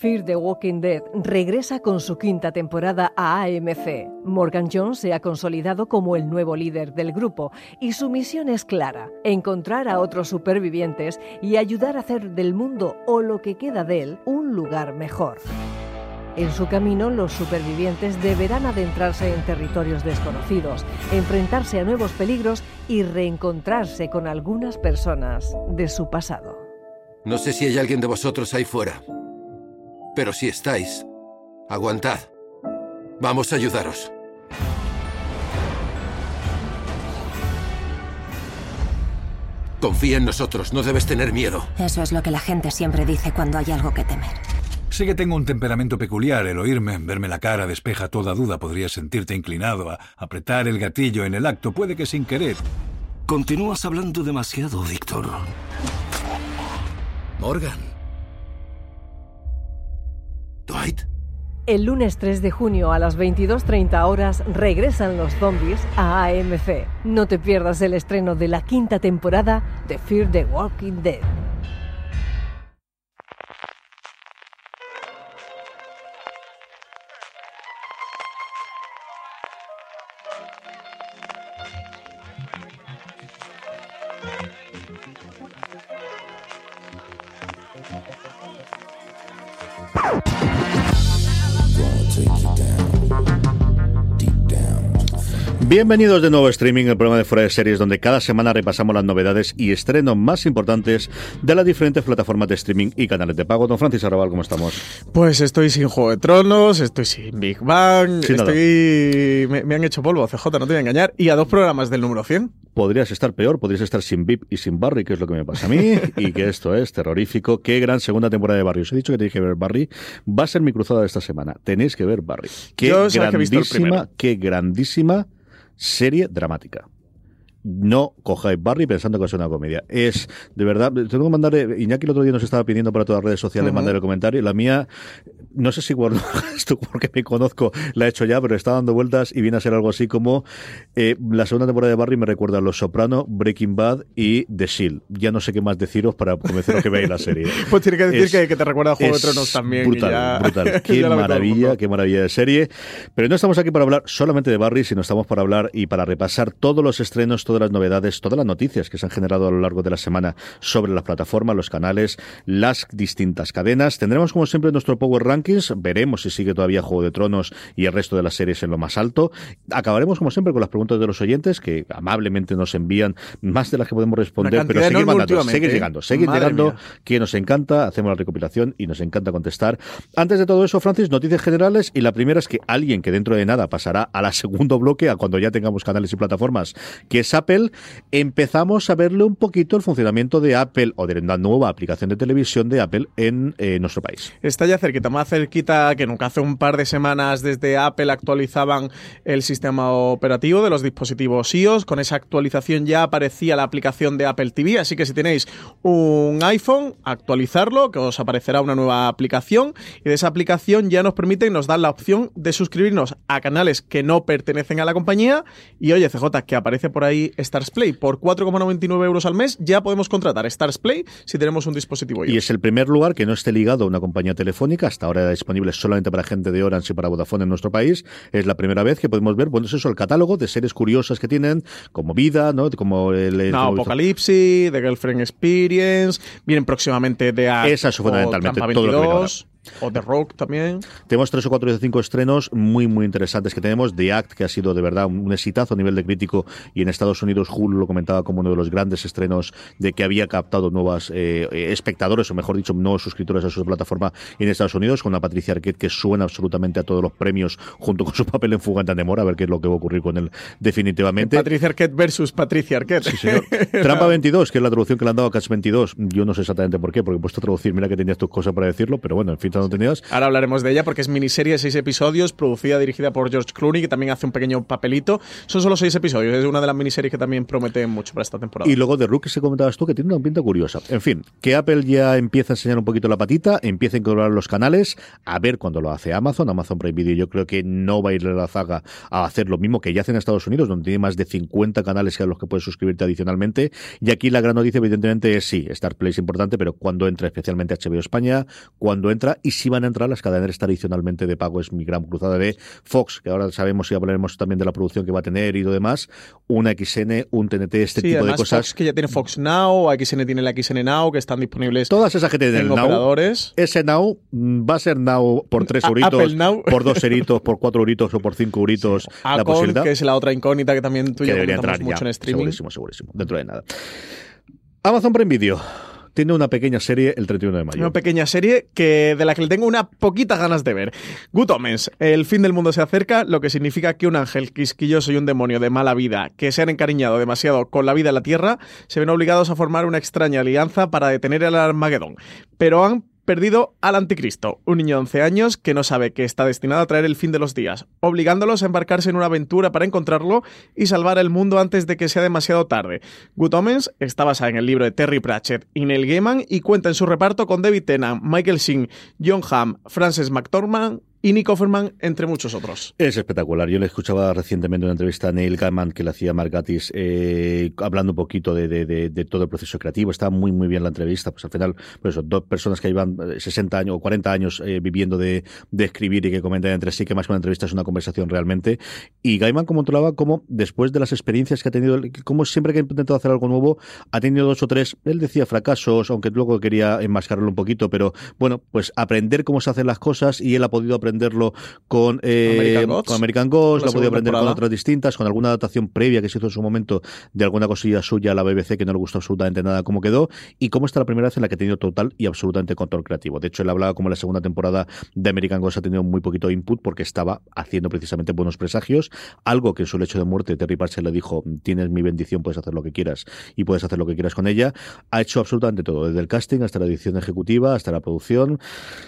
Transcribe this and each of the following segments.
Fear the Walking Dead regresa con su quinta temporada a AMC. Morgan Jones se ha consolidado como el nuevo líder del grupo y su misión es clara, encontrar a otros supervivientes y ayudar a hacer del mundo o lo que queda de él un lugar mejor. En su camino, los supervivientes deberán adentrarse en territorios desconocidos, enfrentarse a nuevos peligros y reencontrarse con algunas personas de su pasado. No sé si hay alguien de vosotros ahí fuera. Pero si estáis, aguantad. Vamos a ayudaros. Confía en nosotros, no debes tener miedo. Eso es lo que la gente siempre dice cuando hay algo que temer. Sé que tengo un temperamento peculiar. El oírme, verme la cara, despeja toda duda. Podrías sentirte inclinado a apretar el gatillo en el acto, puede que sin querer. Continúas hablando demasiado, Víctor. Morgan. El lunes 3 de junio a las 22.30 horas regresan los zombies a AMC. No te pierdas el estreno de la quinta temporada de Fear the Walking Dead. Bienvenidos de nuevo a Streaming, el programa de Fuera de Series, donde cada semana repasamos las novedades y estrenos más importantes de las diferentes plataformas de streaming y canales de pago. Don Francis Arrabal, ¿cómo estamos? Pues estoy sin Juego de Tronos, estoy sin Big Bang, Sin estoy... Me, me han hecho polvo, CJ, no te voy a engañar, y a dos programas del número 100. Podrías estar peor, podrías estar sin VIP y sin Barry, que es lo que me pasa a mí, y que esto es terrorífico. Qué gran segunda temporada de Barry. Os he dicho que tenéis que ver Barry. Va a ser mi cruzada de esta semana. Tenéis que ver Barry. Qué Yo sabes que he visto el grandísima, qué grandísima serie dramática. No cojáis Barry pensando que es una comedia. Es, de verdad, tengo que mandar, eh, Iñaki el otro día nos estaba pidiendo para todas las redes sociales Ujú. mandar el comentario. La mía, no sé si guardo esto porque me conozco, la he hecho ya, pero está dando vueltas y viene a ser algo así como eh, la segunda temporada de Barry me recuerda a Los Soprano, Breaking Bad y The Shield. Ya no sé qué más deciros para convenceros que veáis la serie. Pues tiene que decir Es- que, que te recuerda a Juego de Tronos también. Brutal, ya- brutal. Qué maravilla, qué maravilla de serie. Pero no estamos aquí para hablar solamente de Barry, sino estamos para hablar y para repasar todos los estrenos, todas las novedades, todas las noticias que se han generado a lo largo de la semana sobre las plataformas, los canales, las distintas cadenas. Tendremos, como siempre, nuestro Power Rankings. Veremos si sigue todavía Juego de Tronos y el resto de las series en lo más alto. Acabaremos, como siempre, con las preguntas de los oyentes, que amablemente nos envían más de las que podemos responder, pero seguir mandando, seguir ¿eh? llegando, seguir Madre llegando mía. que nos encanta, hacemos la recopilación y nos encanta contestar. Antes de todo eso, Francis, noticias generales y la primera es que alguien que dentro de nada pasará a la segundo bloque, a cuando ya tengamos canales y plataformas, que es Apple, empezamos a verle un poquito el funcionamiento de Apple o de la nueva aplicación de televisión de Apple en eh, nuestro país. Está ya cerquita, más cerquita que nunca. Hace un par de semanas desde Apple actualizaban el sistema operativo de los dispositivos iOS. Con esa actualización ya aparecía la aplicación de Apple TV. Así que si tenéis un iPhone, actualizarlo, que os aparecerá una nueva aplicación. Y de esa aplicación ya nos permite y nos da la opción de suscribirnos a canales que no pertenecen a la compañía. Y oye, CJ, que aparece por ahí Stars Play. Por 4,99 euros al mes ya podemos contratar Stars Play si tenemos un dispositivo iOS. Y es el primer lugar que no esté ligado a una compañía telefónica, hasta ahora era disponible solamente para gente de Orange y para Vodafone en nuestro país. Es la primera vez que podemos ver, bueno, es eso, el catálogo de series curiosas que tienen, como Vida, ¿no? Como el... el- No, como- Apocalipsis, The Girlfriend Experience, vienen próximamente de Esa es fundamentalmente todo lo que. O The Rock también. Tenemos tres o cuatro de cinco estrenos muy, muy interesantes que tenemos. The Act, que ha sido de verdad un exitazo a nivel de crítico y en Estados Unidos Hulu lo comentaba como uno de los grandes estrenos de que había captado nuevas eh, espectadores, o mejor dicho, nuevos suscriptores a su plataforma en Estados Unidos, con una Patricia Arquette que suena absolutamente a todos los premios junto con su papel en Fugante de Mora, a ver qué es lo que va a ocurrir con él definitivamente. Patricia Arquette versus Patricia Arquette. Sí, señor. Trampa 22, que es la traducción que le han dado a Catch 22. Yo no sé exactamente por qué, porque he puesto a traducir, mira que tenías tus cosas para decirlo, pero bueno, en fin, Ahora hablaremos de ella porque es miniserie de seis episodios, producida, dirigida por George Clooney, que también hace un pequeño papelito. Son solo seis episodios, es una de las miniseries que también promete mucho para esta temporada. Y luego de Rook, que se comentabas tú, que tiene una pinta curiosa. En fin, que Apple ya empieza a enseñar un poquito la patita, empieza a incorporar los canales, a ver cuando lo hace Amazon. Amazon Prime Video yo creo que no va a ir a la zaga a hacer lo mismo que ya hace en Estados Unidos, donde tiene más de 50 canales a los que puedes suscribirte adicionalmente. Y aquí la gran noticia, evidentemente, es sí, Star Play es importante, pero cuando entra especialmente HBO España, cuando entra y si van a entrar las cadenas tradicionalmente de pago, es mi gran cruzada de Fox, que ahora sabemos y hablaremos también de la producción que va a tener y lo demás, una XN, un TNT, este tipo de cosas. Fox que ya tiene Fox Now, XN tiene la XN Now, que están disponibles Todas esas que tienen en Now, operadores. ese Now mm, va a ser Now por tres A- euritos, Apple Now. por dos euritos, por cuatro euritos o por cinco euritos la Acon, posibilidad que es la otra incógnita que también tú y yo entrar mucho ya, en streaming. segurísimo, segurísimo, dentro de nada. Amazon Prime Video tiene una pequeña serie el 31 de mayo. Una pequeña serie que de la que le tengo una poquita ganas de ver. Good el fin del mundo se acerca, lo que significa que un ángel quisquilloso y un demonio de mala vida que se han encariñado demasiado con la vida en la Tierra se ven obligados a formar una extraña alianza para detener el Armagedón. Pero han perdido al anticristo, un niño de 11 años que no sabe que está destinado a traer el fin de los días, obligándolos a embarcarse en una aventura para encontrarlo y salvar el mundo antes de que sea demasiado tarde. Good Omens está basada en el libro de Terry Pratchett y Neil Gaiman y cuenta en su reparto con David Tennant, Michael Sheen, John Hamm, Frances McDormand y Nick Offerman, entre muchos otros. Es espectacular. Yo le escuchaba recientemente una entrevista a Neil Gaiman que le hacía Mark Gatiss, eh, hablando un poquito de, de- de- de todo el proceso creativo. Estaba muy, muy bien la entrevista. Pues al final, pues eso, dos personas que llevan eh, 60 años o 40 años eh, viviendo de, escribir y que comentan entre sí, que más que una entrevista es una conversación realmente. Y Gaiman controlaba cómo, después de las experiencias que ha tenido, como siempre que ha intentado hacer algo nuevo, ha tenido dos o tres, él decía fracasos, aunque luego quería enmascararlo un poquito, pero bueno, pues aprender cómo se hacen las cosas y él ha podido aprenderlo con, eh, American Gods. con American Ghost, La lo ha podido aprender con otras distintas, con alguna adaptación previa que se hizo en su momento de alguna cosilla suya a la BBC que no le gustó absolutamente nada cómo quedó, y cómo está la primera vez en la que ha tenido total y absolutamente control creativo. De hecho, él hablaba como la segunda temporada de American Ghost ha tenido muy poquito input porque estaba haciendo precisamente buenos presagios, algo que en su lecho de muerte Terry Pratchett le dijo, tienes mi bendición, puedes hacer lo que quieras y puedes hacer lo que quieras con ella. Ha hecho absolutamente todo, desde el casting hasta la edición ejecutiva, hasta la producción.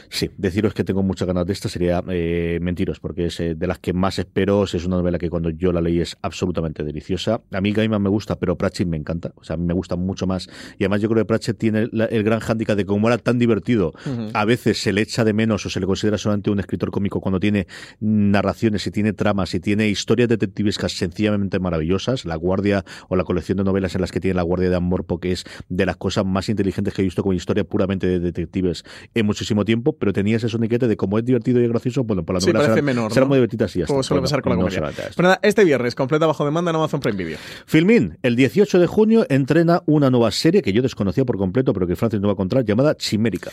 Sí, deciros que tengo muchas ganas de esta sería eh, mentiros, porque es eh, de las que más espero. Es una novela que cuando yo la leí es absolutamente deliciosa. A mí Gaiman me gusta, pero Pratchett me encanta. O sea, a mí me gusta mucho más. Y además yo creo que Pratchett tiene el gran hándicap de que como era tan divertido, a veces se le echa de menos o se le considera solamente un escritor cómico cuando tiene narraciones y tiene tramas y tiene historias detectivescas sencillamente maravillosas. La Guardia o la colección de novelas en las que tiene La Guardia de Amorpo, que es de las cosas más inteligentes que he visto como historia puramente de detectives en muchísimo tiempo, pero tenía ese soniquete de como es divertido y gracioso, bueno, por la novela serán, menor, serán ¿no? muy divertidas y ya Como suele pasar con la no comedia. solamente esto. Pero nada, este viernes, completa bajo demanda en Amazon Prime Video. Filmin, el 18 de junio entrena una nueva serie que yo desconocía por completo, pero que Francis no va a encontrar, llamada Chimérica.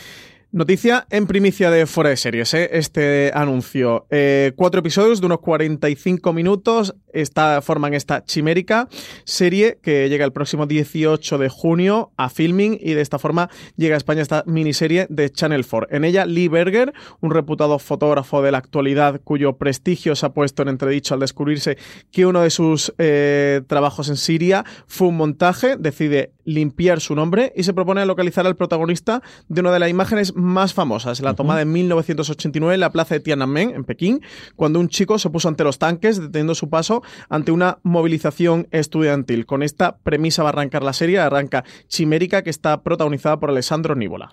Noticia en primicia de Fuera de Series, ¿eh? este anuncio. Eh, cuatro episodios de unos 45 minutos está, forman esta chimérica serie que llega el próximo 18 de junio a Filming y de esta forma llega a España esta miniserie de Channel 4. En ella, Lee Berger, un reputado fotógrafo de la actualidad cuyo prestigio se ha puesto en entredicho al descubrirse que uno de sus eh, trabajos en Siria fue un montaje, decide limpiar su nombre y se propone localizar al protagonista de una de las imágenes más famosas, la tomada en 1989 en la plaza de Tiananmen, en Pekín, cuando un chico se puso ante los tanques deteniendo su paso ante una movilización estudiantil. Con esta premisa va a arrancar la serie, arranca Chimérica, que está protagonizada por Alessandro Níbola.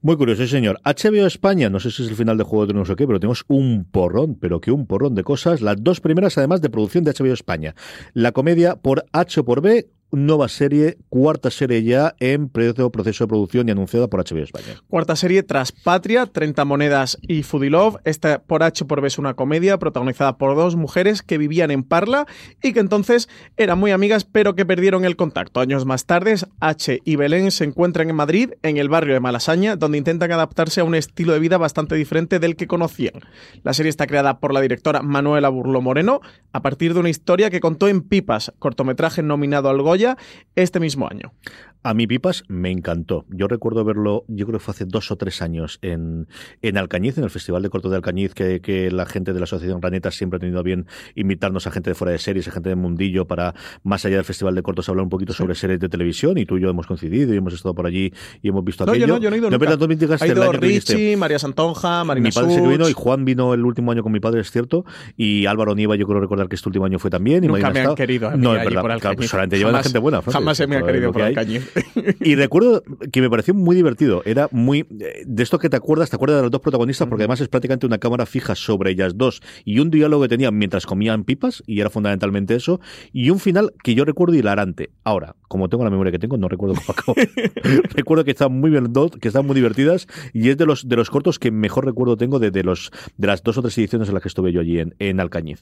Muy curioso, señor. HBO España, no sé si es el final de Juego de Tronos o qué, pero tenemos un porrón, pero que un porrón de cosas. Las dos primeras, además, de producción de HBO España. La comedia por H o por B, nueva serie, cuarta serie ya en proceso de producción y anunciada por HBO España. Cuarta serie tras Patria, 30 monedas y Foodie Love. Esta por H por B es una comedia protagonizada por dos mujeres que vivían en Parla y que entonces eran muy amigas pero que perdieron el contacto. Años más tarde, H y Belén se encuentran en Madrid, en el barrio de Malasaña, donde intentan adaptarse a un estilo de vida bastante diferente del que conocían. La serie está creada por la directora Manuela Burlo Moreno a partir de una historia que contó en Pipas, cortometraje nominado al Goya este mismo año. A mí Pipas me encantó. Yo recuerdo verlo, yo creo que fue hace dos o tres años en, en Alcañiz, en el Festival de Corto de Alcañiz, que, que la gente de la Asociación Raneta siempre ha tenido bien invitarnos a gente de fuera de series, a gente de mundillo, para más allá del Festival de Cortos hablar un poquito sobre series de televisión. Y tú y yo hemos coincidido y hemos estado por allí y hemos visto No, aquello. yo no, yo no he ido No, nunca. pero Ha ido. Richie, María Santonja, Marina Mi padre que vino y Juan vino el último año con mi padre, es cierto. Y Álvaro Nieva, yo creo recordar que este último año fue también. Y Nunca me han Estado. querido a mí No, es allí verdad. por Claro, Alcañiz. pues solamente llevan a Jamás- gente buena. Francis, jamás se me ha querido por. Alcañiz. Y recuerdo que me pareció muy divertido. Era muy. eh, De esto que te acuerdas, te acuerdas de los dos protagonistas, porque además es prácticamente una cámara fija sobre ellas dos y un diálogo que tenían mientras comían pipas, y era fundamentalmente eso, y un final que yo recuerdo hilarante. Ahora, como tengo la memoria que tengo, no recuerdo cómo acabó. recuerdo que están muy bien, que están muy divertidas, y es de los, de los cortos que mejor recuerdo tengo de, de los, de las dos o tres ediciones en las que estuve yo allí en, en Alcañiz.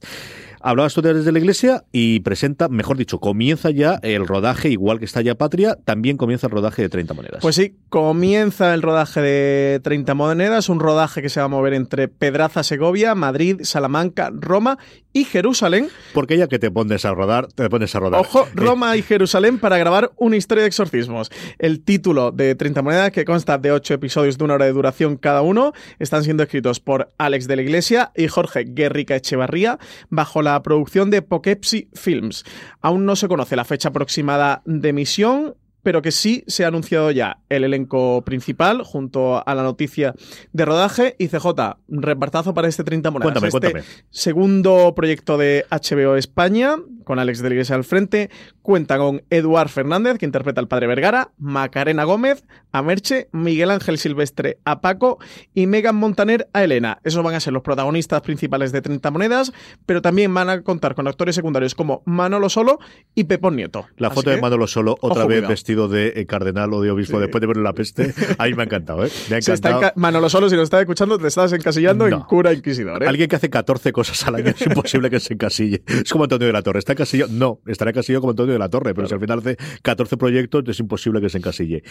Hablabas tú de desde la iglesia y presenta, mejor dicho, comienza ya el rodaje, igual que está ya Patria, también comienza el rodaje de 30 monedas. Pues sí, comienza el rodaje de 30 monedas, un rodaje que se va a mover entre Pedraza, Segovia, Madrid, Salamanca, Roma y Jerusalén. Porque ya que te pones a rodar, te pones a rodar. Ojo, Eh, Roma y Jerusalén para grabar una historia de exorcismos. El título de 30 monedas, que consta de 8 episodios de una hora de duración cada uno, están siendo escritos por Alex de la Iglesia y Jorge Guerrica Echevarría, bajo la producción de Poughkeepsie Films. Aún no se conoce la fecha aproximada de emisión, pero que sí se ha anunciado ya el elenco principal junto a la noticia de rodaje y CJ, repartazo para este 30 monedas. Cuéntame, Este cuéntame. Segundo proyecto de HBO España, con Alex de la Iglesia al frente, cuenta con Eduard Fernández, que interpreta al padre Vergara, Macarena Gómez, a Merche, Miguel Ángel Silvestre a Paco y Megan Montaner a Elena. Esos van a ser los protagonistas principales de 30 monedas, pero también van a contar con actores secundarios como Manolo Solo y Pepón Nieto. La Así foto de Manolo Solo, otra vez cuidado. vestido de eh, cardenal o de obispo después de ver la peste. A mí me ha encantado, ¿eh? Me ha está encantado. enca- Manolo Solo, si lo estás escuchando, te estás encasillando en No. cura inquisidor. ¿eh? Alguien que hace 14 cosas al año es imposible que se encasille. Es como Antonio de la Torre. ¿Está No, estará encasillado como Antonio de la Torre, pero si al final hace 14 proyectos es imposible que se encasille.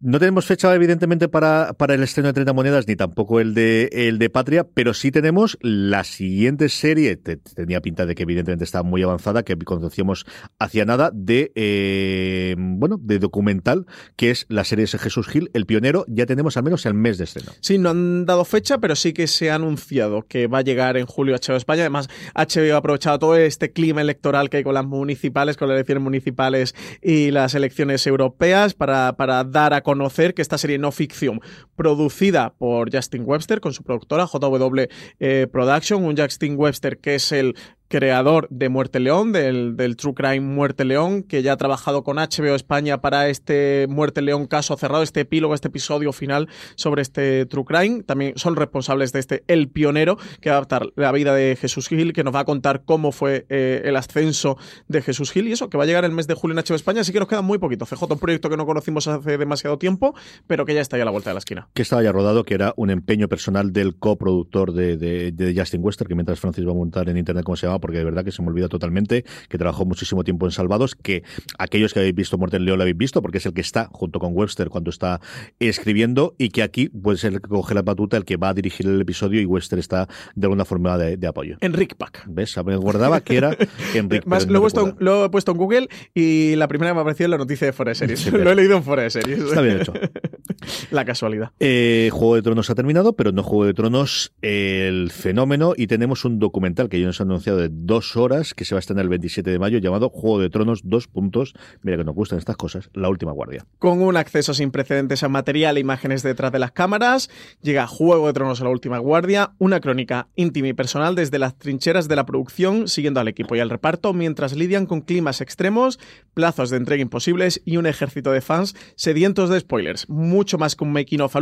No tenemos fecha, evidentemente, para, para el estreno de 30 monedas, ni tampoco el de, el de Patria, pero sí tenemos la siguiente serie, te- tenía pinta de que evidentemente está muy avanzada, que conocíamos hacia nada, de, eh, bueno, de documental, que es la serie de Jesús Gil, El Pionero, ya tenemos al menos el mes de estreno. Sí, no han dado fecha, pero sí que se ha anunciado que va a llegar en julio a HBO España. Además, HBO ha aprovechado todo este clima electoral que hay con las municipales, con las elecciones municipales y las elecciones europeas para, para dar a conocer que esta serie no ficción, producida por Justin Webster con su productora JW eh, Production, un Justin Webster que es el creador de Muerte León, del, True Crime Muerte León, que ya ha trabajado con HBO España para este Muerte León caso cerrado, este epílogo, este episodio final sobre este True Crime. También son responsables de este El Pionero, que va a adaptar la vida de Jesús Gil, que nos va a contar cómo fue eh, el ascenso de Jesús Gil y eso, que va a llegar el mes de julio en HBO España, así que nos queda muy poquito. CJ, un proyecto que no conocimos hace demasiado tiempo, pero que ya está ya a la vuelta de la esquina. que estaba ya rodado, que era un empeño personal del coproductor de, de, de Justin Wester, que mientras Francis va a montar en internet cómo se llama, porque de verdad que se me olvida totalmente, que trabajó muchísimo tiempo en Salvados, que aquellos que habéis visto Muerte en León lo habéis visto, porque es el que está junto con Webster cuando está escribiendo, y que aquí puede ser el que coge la batuta, el que va a dirigir el episodio, y Webster está de alguna forma de, de apoyo. Enric Pack. ¿Ves? Me guardaba que era Enrique. Más, lo, he puesto, recuerdo. lo he puesto en Google y la primera que me ha aparecido es la noticia de Fuera de Series. Sí, lo he leído en Fuera de Series. Está bien hecho. la casualidad. Eh, Juego de Tronos ha terminado, pero no Juego de Tronos el fenómeno y tenemos un documental que ya nos han anunciado de dos horas que se va a estrenar el 27 de mayo llamado Juego de Tronos dos puntos. Mira que nos gustan estas cosas. La última guardia. Con un acceso sin precedentes a material e imágenes detrás de las cámaras, llega Juego de Tronos a la última guardia, una crónica íntima y personal desde las trincheras de la producción, siguiendo al equipo y al reparto, mientras lidian con climas extremos, plazos de entrega imposibles y un ejército de fans sedientos de spoilers. Mucho más que un making of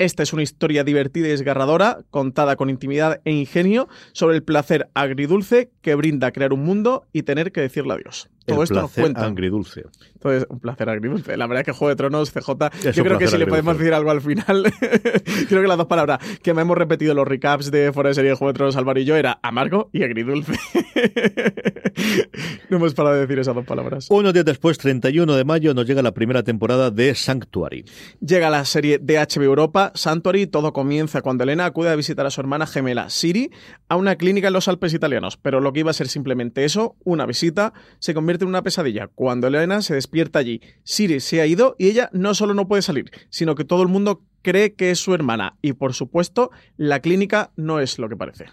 Esta es una historia divertida y desgarradora, contada con intimidad e ingenio, sobre el placer agridulce que brinda crear un mundo y tener que decirle adiós. Todo el esto nos placer cuenta. agridulce. Entonces, un placer agridulce. La verdad es que Juego de Tronos, CJ, Es yo creo que si le podemos decir algo al final, creo que las dos palabras que me hemos repetido los recaps de Fuera de Serie de Juego de Tronos, Álvaro y yo, era amargo y agridulce. no hemos parado de decir esas dos palabras. Unos días después, 31 de mayo, nos llega la primera temporada de Sanctuary. Llega la serie de HBO Europa, Santori, todo comienza cuando Elena acude a visitar a su hermana gemela Siri a una clínica en los Alpes italianos, pero lo que iba a ser simplemente eso, una visita, se convierte en una pesadilla. Cuando Elena se despierta allí, Siri se ha ido y ella no solo no puede salir, sino que todo el mundo cree que es su hermana y por supuesto la clínica no es lo que parece.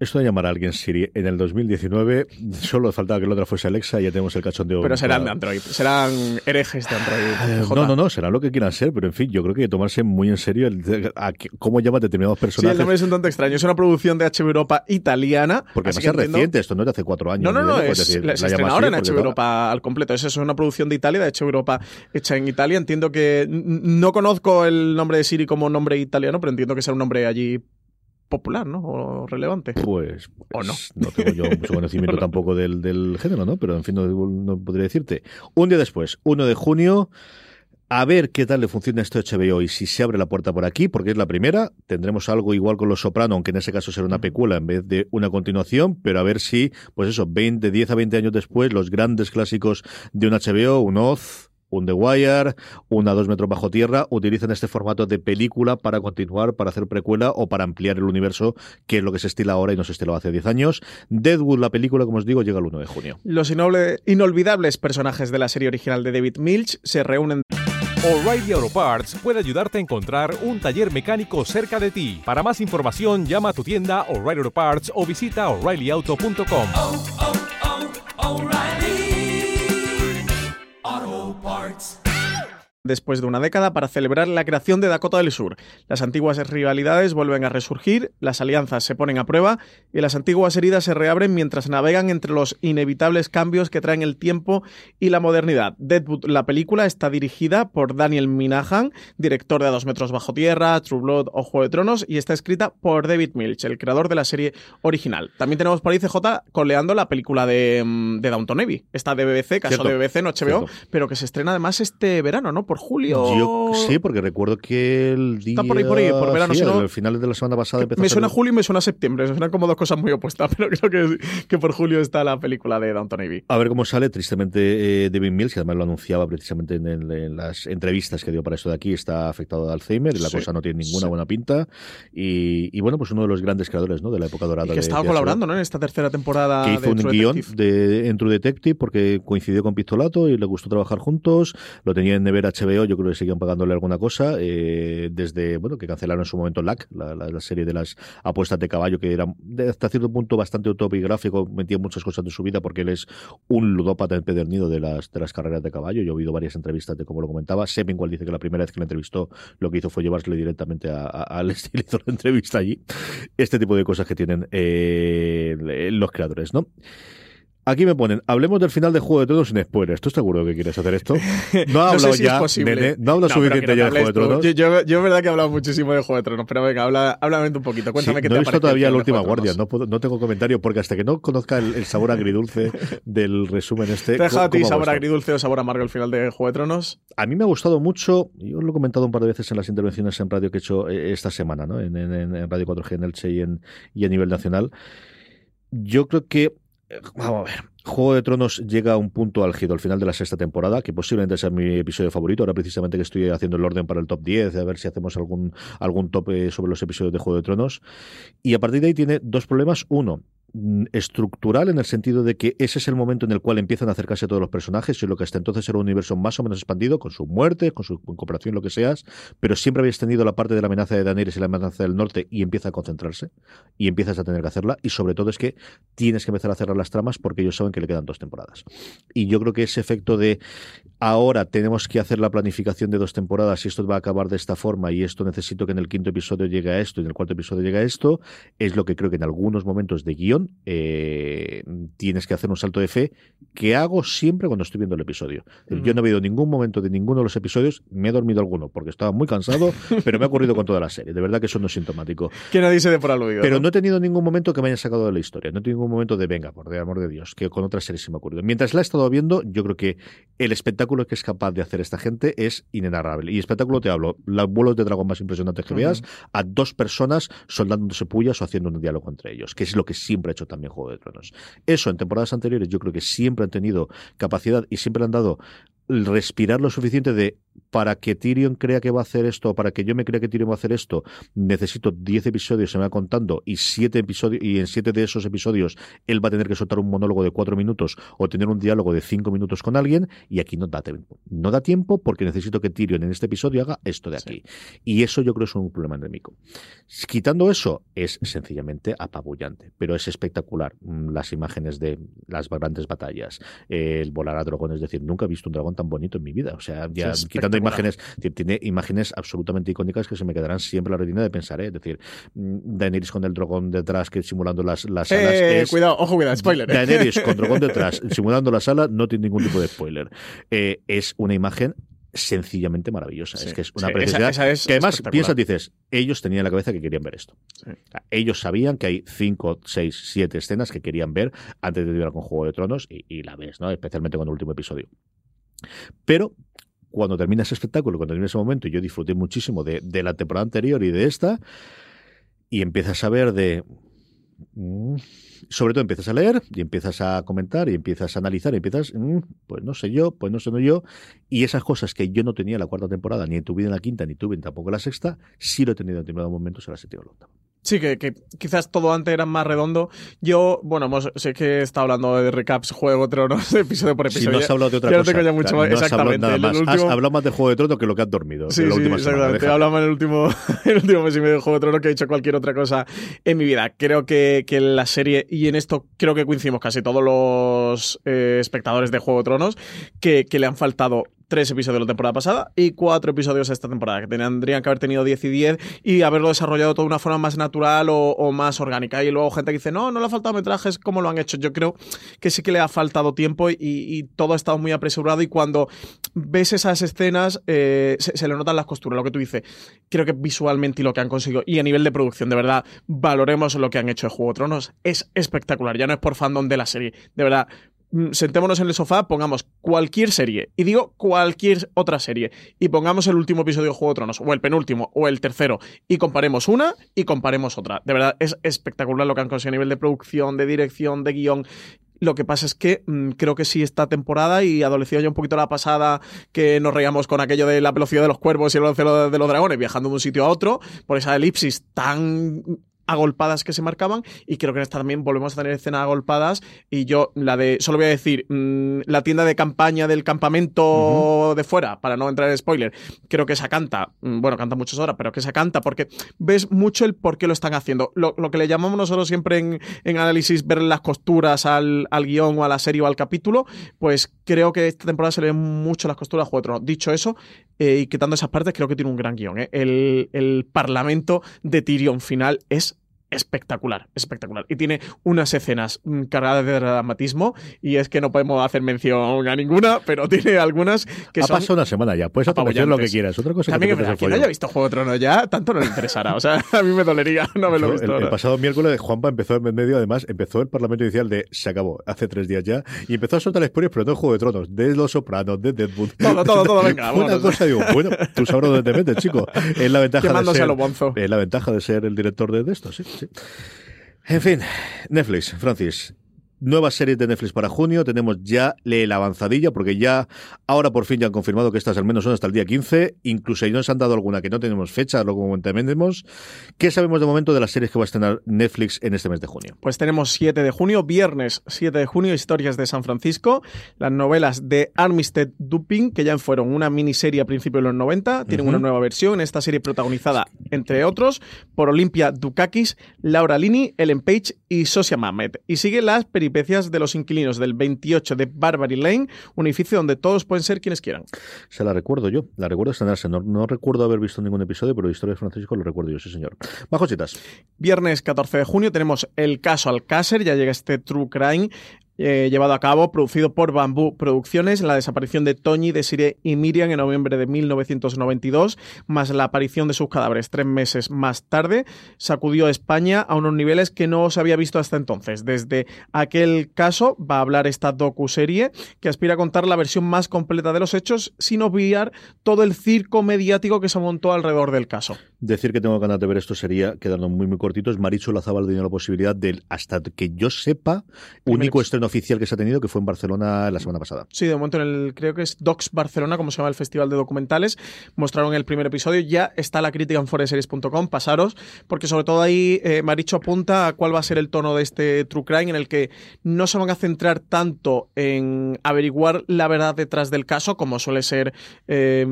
Esto de llamar a alguien Siri en el 2019, solo faltaba que la otra fuese Alexa y ya tenemos el cachondeo. Pero serán de. Android, serán herejes de Android. J. No, no, no, será lo que quieran ser, pero en fin, yo creo que hay que tomarse muy en serio el- a qué- cómo llaman determinados Sí, el personajes. nombre es un tanto extraño. Es una producción de HBO Europa italiana. porque además es entiendo- reciente, esto no es de hace cuatro años. No, no, no, es, decir, la- la se así ahora en HBO. Europa al completo. Esa es una producción de Italia, de HBO Europa hecha en Italia. Entiendo que no conozco el nombre de Siri como nombre italiano, pero entiendo que será un nombre allí popular, ¿no? O relevante. Pues, ¿O no? pues no tengo yo mucho conocimiento tampoco del, del género, ¿no? Pero en fin, no, no podría decirte. Un día después, 1 de junio, a ver qué tal le funciona esto HBO y si se abre la puerta por aquí, porque es la primera. Tendremos algo igual con Los Soprano, aunque en ese caso será una pecuela en vez de una continuación, pero a ver si, pues eso, 20, 10 a 20 años después, los grandes clásicos de un HBO, un Oz, un The Wire, una dos metros bajo tierra, utilizan este formato de película para continuar, para hacer precuela o para ampliar el universo, que es lo que se estila ahora y no se estiló hace 10 años. Deadwood, la película, como os digo, llega el 1 de junio. Los inoble- inolvidables personajes de la serie original de David Milch se reúnen O'Reilly Auto Parts puede ayudarte a encontrar un taller mecánico cerca de ti. Para más información, llama a tu tienda O'Reilly Auto Parts o visita oreillyauto.com. oh, oh, O'Reilly. Auto Parts. Después de una década para celebrar la creación de Dakota del Sur. Las antiguas rivalidades vuelven a resurgir, las alianzas se ponen a prueba y las antiguas heridas se reabren mientras navegan entre los inevitables cambios que traen el tiempo y la modernidad. Deadwood, la película, está dirigida por Daniel Minahan, director de A Dos Metros Bajo Tierra, True Blood o Juego de Tronos, y está escrita por David Milch, el creador de la serie original. También tenemos por ahí CJ coleando la película de, mm, de Downton Abbey. Está de BBC, caso Cierto, de BBC, no HBO, cierto. pero que se estrena además este verano, ¿no? Por julio. Yo sí, porque recuerdo que el día... Está por ahí, por ahí, por verano, sí, si no- al final de la semana pasada empezó Me a suena salir- julio y me suena septiembre. Suenan como dos cosas muy opuestas, pero creo que, que por julio está la película de Downton Abbey. A ver cómo sale. Tristemente, eh, David Mills, que además lo anunciaba precisamente en, el- en las entrevistas que dio para esto de aquí, está afectado de Alzheimer y la Sí, cosa no tiene ninguna sí. buena pinta. Y, y bueno, pues uno de los grandes creadores ¿no? de la época dorada. Y que de- estaba de colaborando ¿no? en esta tercera temporada Que de hizo un True guion Detective. de, en True Detective porque coincidió con Pistolato y le gustó trabajar juntos. Lo tenía en Never HBO, yo creo que seguían pagándole alguna cosa. eh, desde, bueno, que cancelaron en su momento LAC, la, serie de las apuestas de caballo, que era de- hasta cierto punto bastante autobiográfico, metía muchas cosas de su vida porque él es un ludópata empedernido de las, de las carreras de caballo. Yo he oído varias entrevistas de cómo lo comentaba. Sepinwall dice que la primera vez que le entrevistó lo que hizo fue llevársele directamente a- a- al hizo la entrevista allí. Este tipo de cosas que tienen eh, los creadores, ¿no? Aquí me ponen, hablemos del final de Juego de Tronos sin spoilers. ¿Tú estás seguro que quieres hacer esto? No ha No sé hablado si ya, nene. No habla No, suficiente ya de Juego de. Tronos. Yo, yo, verdad que he hablado muchísimo de Juego de Tronos, pero venga, habla, háblame un poquito. Cuéntame Sí, qué no te he ha visto todavía la última guardia, no, puedo- no tengo comentario porque hasta que no conozca el, el sabor agridulce del resumen este. ¿Te ha dejado a ti ¿cómo hago sabor agridulce o sabor amargo el final de Juego de Tronos? A mí me ha gustado mucho, yo lo he comentado un par de veces en las intervenciones en radio que he hecho eh, esta semana, ¿no? en, en- en Radio 4G en Elche y, en, y a nivel nacional. Yo creo que, vamos a ver, Juego de Tronos llega a un punto álgido al final de la sexta temporada, que posiblemente sea mi episodio favorito. Ahora precisamente que estoy haciendo el orden para el top 10, a ver si hacemos algún, algún top eh, sobre los episodios de Juego de Tronos. Y a partir de ahí tiene dos problemas. Uno, estructural en el sentido de que ese es el momento en el cual empiezan a acercarse todos los personajes y lo que hasta entonces era un universo más o menos expandido con su muerte, con su cooperación, lo que seas, pero siempre habéis tenido la parte de la amenaza de Daenerys y la amenaza del norte y empieza a concentrarse y empiezas a tener que hacerla y sobre todo es que tienes que empezar a cerrar las tramas porque ellos saben que le quedan dos temporadas. Y yo creo que ese efecto de ahora tenemos que hacer la planificación de dos temporadas y esto va a acabar de esta forma y esto necesito que en el quinto episodio llegue a esto y en el cuarto episodio llegue a esto, es lo que creo que en algunos momentos de guion eh, tienes que hacer un salto de fe que hago siempre cuando estoy viendo el episodio. Yo no he habido ningún momento de ninguno de los episodios, me he dormido alguno porque estaba muy cansado, pero me ha ocurrido con toda la serie. De verdad que eso no es sintomático. Que nadie se dé por aludido. Pero no he tenido ningún momento que me haya sacado de la historia. No he tenido ningún momento de venga, por el amor de Dios, que con otras series se me ha ocurrido. Mientras la he estado viendo, yo creo que el espectáculo que es capaz de hacer esta gente es inenarrable. Y espectáculo te hablo, los vuelos de dragón más impresionantes que veas, a dos personas soldándose pullas o haciendo un diálogo entre ellos, que es lo que siempre hecho también Juego de Tronos. Eso en temporadas anteriores yo creo que siempre han tenido capacidad y siempre han dado respirar lo suficiente de para que Tyrion crea que va a hacer esto, para que yo me crea que Tyrion va a hacer esto, necesito 10 episodios, se me va contando, y siete episodios, y en 7 de esos episodios él va a tener que soltar un monólogo de 4 minutos o tener un diálogo de 5 minutos con alguien, y aquí no da tiempo. No da tiempo porque necesito que Tyrion en este episodio haga esto de aquí. Y eso yo creo es un problema endémico. Quitando eso, es sencillamente apabullante, pero es espectacular. Mm, Las imágenes de las grandes batallas, el volar a dragón, es decir, nunca he visto un dragón tan bonito en mi vida. O sea, ya Imágenes, ti- tiene imágenes absolutamente icónicas que se me quedarán siempre en la retina de pensar, ¿eh? es decir, mm, Daenerys con el dragón detrás que simulando las, las alas Eh, es- cuidado, ojo, cuidado, spoiler. ¿eh? Daenerys con dragón detrás simulando las alas no tiene ningún tipo de spoiler. Eh, es una imagen sencillamente maravillosa. Sí, es que es una sí, preciosidad. esa- esa es que además piensas, dices, ellos tenían en la cabeza que querían ver esto. Sí. O sea, Ellos sabían que hay cinco, seis, siete escenas que querían ver antes de llegar con Juego de Tronos y, y la ves, ¿no? Especialmente con el último episodio. Pero cuando termina ese espectáculo, cuando termina ese momento, yo disfruté muchísimo de, de la temporada anterior y de esta, y empiezas a ver de... mm, sobre todo empiezas a leer y empiezas a comentar y empiezas a analizar y empiezas, mm, pues no sé yo, pues no sé no yo, y esas cosas que yo no tenía en la cuarta temporada, ni tuve en la quinta, ni tuve en tampoco en la sexta, sí lo he tenido en determinados momentos en la séptima la octava. Sí, que, que quizás todo antes era más redondo. Yo, bueno, hemos- sé que está hablando de recaps, juego, tronos, episodio por episodio. no has hablado de otra ya cosa, no tengo ya mucho claro, más. no has hablado Exactamente. nada el más. último- Has hablado más de Juego de Tronos que lo que has dormido. Sí, en la sí, última semana. exactamente. Deja- Hablamos en el último, el último mes y medio de Juego de Tronos que he hecho cualquier otra cosa en mi vida. Creo que, que la serie, y en esto creo que coincidimos casi todos los eh, espectadores de Juego de Tronos, que, que le han faltado tres episodios la temporada pasada y cuatro episodios esta temporada, que tendrían que haber tenido 10 y 10 y haberlo desarrollado de toda una forma más natural o, más orgánica. Y luego gente que dice, no, no le ha faltado metrajes, ¿cómo lo han hecho? Yo creo que sí que le ha faltado tiempo y, todo ha estado muy apresurado y cuando ves esas escenas eh, se, le notan las costuras, lo que tú dices. Creo que visualmente y lo que han conseguido y a nivel de producción, de verdad, valoremos lo que han hecho de Juego de Tronos. Es espectacular, ya no es por fandom de la serie, de verdad. Mm, Sentémonos en el sofá, pongamos cualquier serie, y digo cualquier otra serie, y pongamos el último episodio de Juego de Tronos, o el penúltimo, o el tercero, y comparemos una y comparemos otra. De verdad, es espectacular lo que han conseguido a nivel de producción, de dirección, de guion. Lo que pasa es que mm, creo que sí esta temporada y adolecido ya un poquito la pasada que nos reíamos con aquello de la velocidad de los cuervos y el velocidad de los dragones viajando de un sitio a otro por esa elipsis tan agolpadas que se marcaban y creo que en esta también volvemos a tener escenas agolpadas y yo la de solo voy a decir mm, la tienda de campaña del campamento de fuera para no entrar en spoiler creo que esa canta mm, bueno canta muchas horas pero que esa canta porque ves mucho el por qué lo están haciendo lo, lo que le llamamos nosotros siempre en, en análisis ver las costuras al, al guion o a la serie o al capítulo pues creo que esta temporada se le ven mucho las costuras a Juego de Tronos. dicho eso eh, y quitando esas partes creo que tiene un gran guion ¿eh? el, el parlamento de Tyrion final es espectacular, espectacular. Y tiene unas escenas mm, cargadas de dramatismo y es que no podemos hacer mención a ninguna, pero tiene algunas que ha son pasado una semana ya. Puedes hacer lo que quieras. Otra cosa También que te quien haya visto Juego de Tronos ya, tanto no le interesará. O sea, a mí me dolería no haberlo Yo, visto. el, pasado miércoles Juanpa empezó en medio, además, empezó el Parlamento Inicial de se acabó, hace tres días ya, y empezó a soltar spoilers, pero no de Juego de Tronos, de Los Sopranos, de Deadwood. Todo, todo, todo, venga, Una cosa, digo, bueno, tú sabrás dónde te metes, chico. Es la ventaja de ser, es la ventaja de ser el director de esto, sí, sí. En fin, Netflix, Francis. Nuevas series de Netflix para junio. Tenemos ya la avanzadilla, porque ya ahora por fin ya han confirmado que estas al menos son hasta el día 15. Incluso ahí nos han dado alguna que no tenemos fecha, lo comentaremos. ¿Qué sabemos de momento de las series que va a estrenar Netflix en este mes de junio? Pues tenemos 7 de junio, viernes 7 de junio, Historias de San Francisco, las novelas de Armistead Dupin, que ya fueron una miniserie a principios de los 90, tienen una nueva versión, esta serie protagonizada, entre otros, por Olimpia Dukakis, Laura Lini, Ellen Page y Sosia Mamet. Y sigue las peripecias peripecias de los inquilinos del 28 de Barbary Lane, un edificio donde todos pueden ser quienes quieran. Se la recuerdo yo, la recuerdo estrenarse. No, no recuerdo haber visto ningún episodio, pero Historia de Francisco lo recuerdo yo, sí señor. Bajo citas. Viernes 14 de junio tenemos el caso Alcácer, ya llega este True Crime eh, llevado a cabo, producido por Bambú Producciones, la desaparición de Toñi, Desiree y Miriam en noviembre de 1992, más la aparición de sus cadáveres tres meses más tarde, sacudió a España a unos niveles que no se había visto hasta entonces. Desde aquel caso va a hablar esta docuserie que aspira a contar la versión más completa de los hechos sin obviar todo el circo mediático que se montó alrededor del caso. Decir que tengo ganas de ver esto sería, quedando muy muy cortitos, Marichu Lazábal tiene la posibilidad del, hasta que yo sepa, único estreno oficial que se ha tenido, que fue en Barcelona la semana pasada. Sí, de momento en el, creo que es Docs Barcelona, como se llama el festival de documentales, mostraron el primer episodio, ya está la crítica en foreseries.com, pasaros, porque sobre todo ahí eh, Maricho apunta a cuál va a ser el tono de este True Crime, en el que no se van a centrar tanto en averiguar la verdad detrás del caso, como suele ser eh,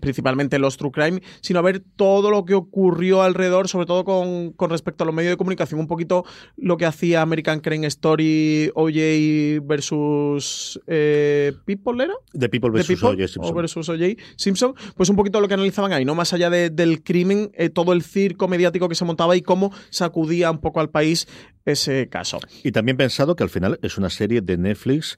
principalmente los True Crime, sino a ver todo lo que ocurrió alrededor, sobre todo con, con respecto a los medios de comunicación, un poquito lo que hacía American Crime Story OJ versus eh, People, ¿era? The People versus O.J. Simpson. O versus O.J. Simpson, pues un poquito lo que analizaban ahí, ¿no? Más allá de- del crimen, eh, todo el circo mediático que se montaba y cómo sacudía un poco al país ese caso. Y también pensado que al final es una serie de Netflix.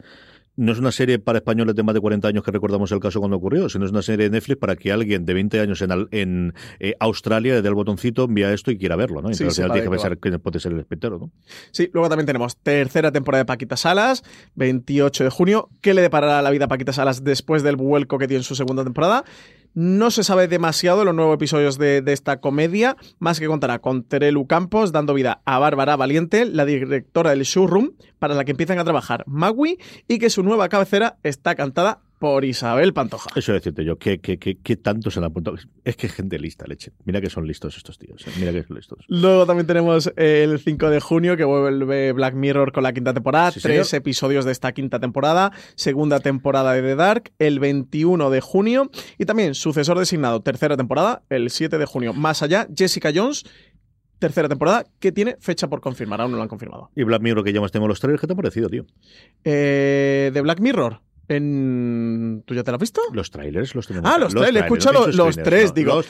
No es una serie para españoles de más de 40 años que recordamos el caso cuando ocurrió, sino es una serie de Netflix para que alguien de 20 años en, al- en eh, Australia le dé el botoncito, envía esto y quiera verlo, ¿no? Sí, Entonces al sepa final que pensar quién puede ser el espectador, ¿no? Sí, luego también tenemos tercera temporada de Paquita Salas, 28 de junio. ¿Qué le deparará la vida a Paquita Salas después del vuelco que tiene en su segunda temporada? No se sabe demasiado de los nuevos episodios de, esta comedia, más que contará con Terelu Campos dando vida a Bárbara Valiente, la directora del showroom, para la que empiezan a trabajar Magui, y que su nueva cabecera está cantada por Isabel Pantoja. Eso decirte yo, ¿qué, qué, qué, qué tanto se han apuntado? Es que gente lista, leche. Mira que son listos estos tíos, eh, mira que son listos. Luego también tenemos el 5 de junio que vuelve Black Mirror con la quinta temporada. Sí, tres señor. episodios de esta quinta temporada. Segunda temporada de The Dark el 21 de junio. Y también sucesor designado, tercera temporada, el 7 de junio. Más allá, Jessica Jones, tercera temporada, que tiene fecha por confirmar. Aún no lo han confirmado. Y Black Mirror, que ya hemos tenido los trailers, ¿qué te ha parecido, tío? Eh, de Black Mirror. En... ¿Tú ya te lo has visto? Los trailers los tenemos. Ah, los, trailers, he escuchado no he los, tres. no,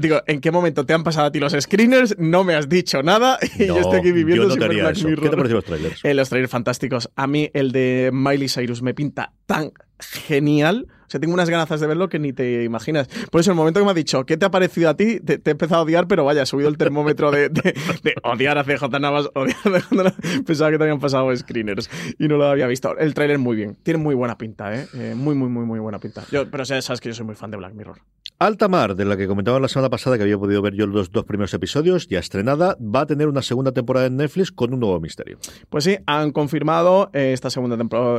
digo, ¿en qué momento te han pasado a ti los screeners? No me has dicho nada y yo estoy aquí viviendo no Black eso. Mirror. ¿Qué te parecen los trailers? Eh, los trailers fantásticos. A mí el de Miley Cyrus me pinta tan genial. O sea, tengo unas ganas de verlo que ni te imaginas. Por eso, el momento que me has dicho, ¿qué te ha parecido a ti? Te, he empezado a odiar, pero vaya, he subido el termómetro de, de- de odiar a CJ Navas, odiar a CJ. Pensaba que te habían pasado screeners y no lo había visto. El tráiler muy bien. Tiene muy buena pinta, ¿eh? Eh, muy, muy, muy, muy buena pinta. Yo, pero sabes que yo soy muy fan de Black Mirror. Alta Mar, de la que comentaba la semana pasada que había podido ver yo los dos primeros episodios, ya estrenada, va a tener una segunda temporada en Netflix con un nuevo misterio. Pues sí, han confirmado eh, esta segunda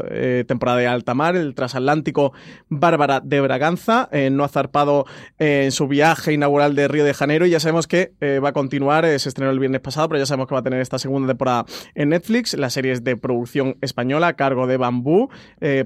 eh, temporada de Alta Mar, el transatlántico Bárbara de Braganza, eh, no ha zarpado en su viaje inaugural de Río de Janeiro y ya sabemos que va a continuar, se estrenó el viernes pasado, pero ya sabemos que va a tener esta segunda temporada en Netflix, la serie es de producción española a cargo de Bambú,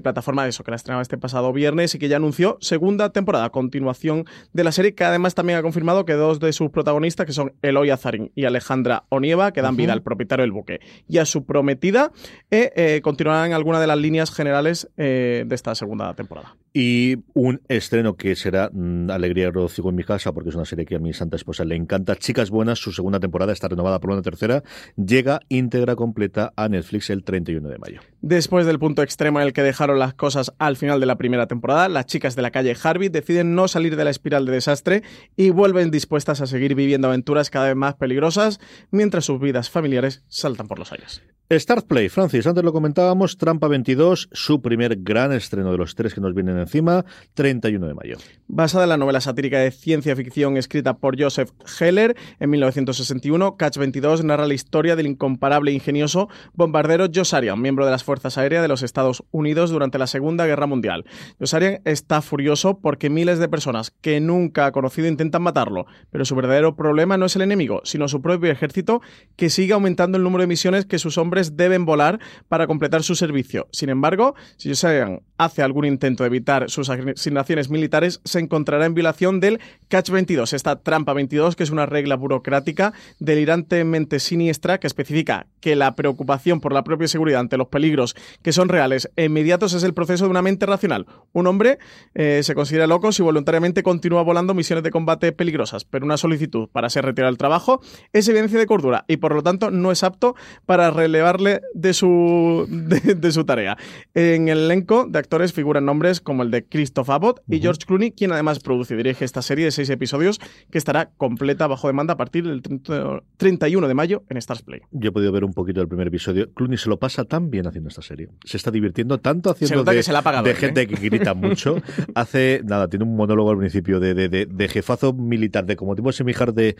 plataforma de eso, que la estrenaba este pasado viernes y que ya anunció segunda temporada, continuación de la serie, que además también ha confirmado que dos de sus protagonistas, que son Eloy Azarín y Alejandra Onieva, que dan vida al propietario del buque y a su prometida, eh, eh, continuarán algunas de las líneas generales eh, de esta segunda temporada. Y un estreno que será mm, alegría regocijo en mi casa, porque es una serie que a mi santa esposa le encanta. Chicas Buenas, su segunda temporada está renovada por una tercera, llega íntegra completa a Netflix el 31 de mayo. Después del punto extremo en el que dejaron las cosas al final de la primera temporada, las chicas de la calle Harvey deciden no salir de la espiral de desastre y vuelven dispuestas a seguir viviendo aventuras cada vez más peligrosas mientras sus vidas familiares saltan por los aires. Start Play, Francis, antes lo comentábamos, Trampa 22, su primer gran estreno de los tres que nos vienen encima, 31 de mayo. Basada en la novela satírica de ciencia ficción escrita por Joseph Heller en 1961, Catch 22 narra la historia del incomparable e ingenioso bombardero Josarian, miembro de las Fuerzas Aéreas de los Estados Unidos durante la Segunda Guerra Mundial. Josarian está furioso porque miles de personas que nunca ha conocido intentan matarlo, pero su verdadero problema no es el enemigo, sino su propio ejército que sigue aumentando el número de misiones que sus hombres deben volar para completar su servicio. Sin embargo, si Josarian hace algún intento de evitar sus asignaciones militares, se encontrará en violación del Catch 22, esta trampa 22, que es una regla burocrática delirantemente siniestra que especifica que la preocupación por la propia seguridad ante los peligros que son reales e inmediatos es el proceso de una mente racional. Un hombre eh, se considera loco si voluntariamente continúa volando misiones de combate peligrosas, pero una solicitud para ser retirado del trabajo es evidencia de cordura y por lo tanto no es apto para relevarle de su, de, su tarea. En el elenco de actores figuran nombres como el de Christoph Abbott y George Clooney, quien además produce y dirige esta serie de seis episodios que estará completa bajo demanda a partir del 30 31 de mayo en Stars Play. Yo he podido ver un poquito del primer episodio. Clooney se lo pasa tan bien haciendo esta serie. Se está divirtiendo tanto haciendo de, que se la ha pagado de él, ¿eh? gente que grita mucho. Hace, nada, tiene un monólogo al principio de, de, de- de jefazo militar, de como tipo semijar de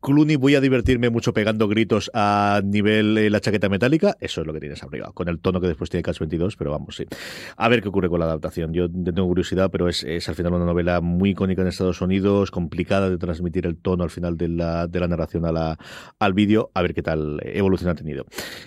Clooney voy a divertirme mucho pegando gritos a nivel eh, la chaqueta metálica. Eso es lo que tienes arriba, con el tono que después tiene Catch 22, pero vamos, sí. A ver qué ocurre con la adaptación. Yo tengo curiosidad, pero es, al final una novela muy icónica en Estados Unidos, complicada de transmitir el tono al final de la, de la narración a la, al vídeo, a ver qué tal evolución ha tenido.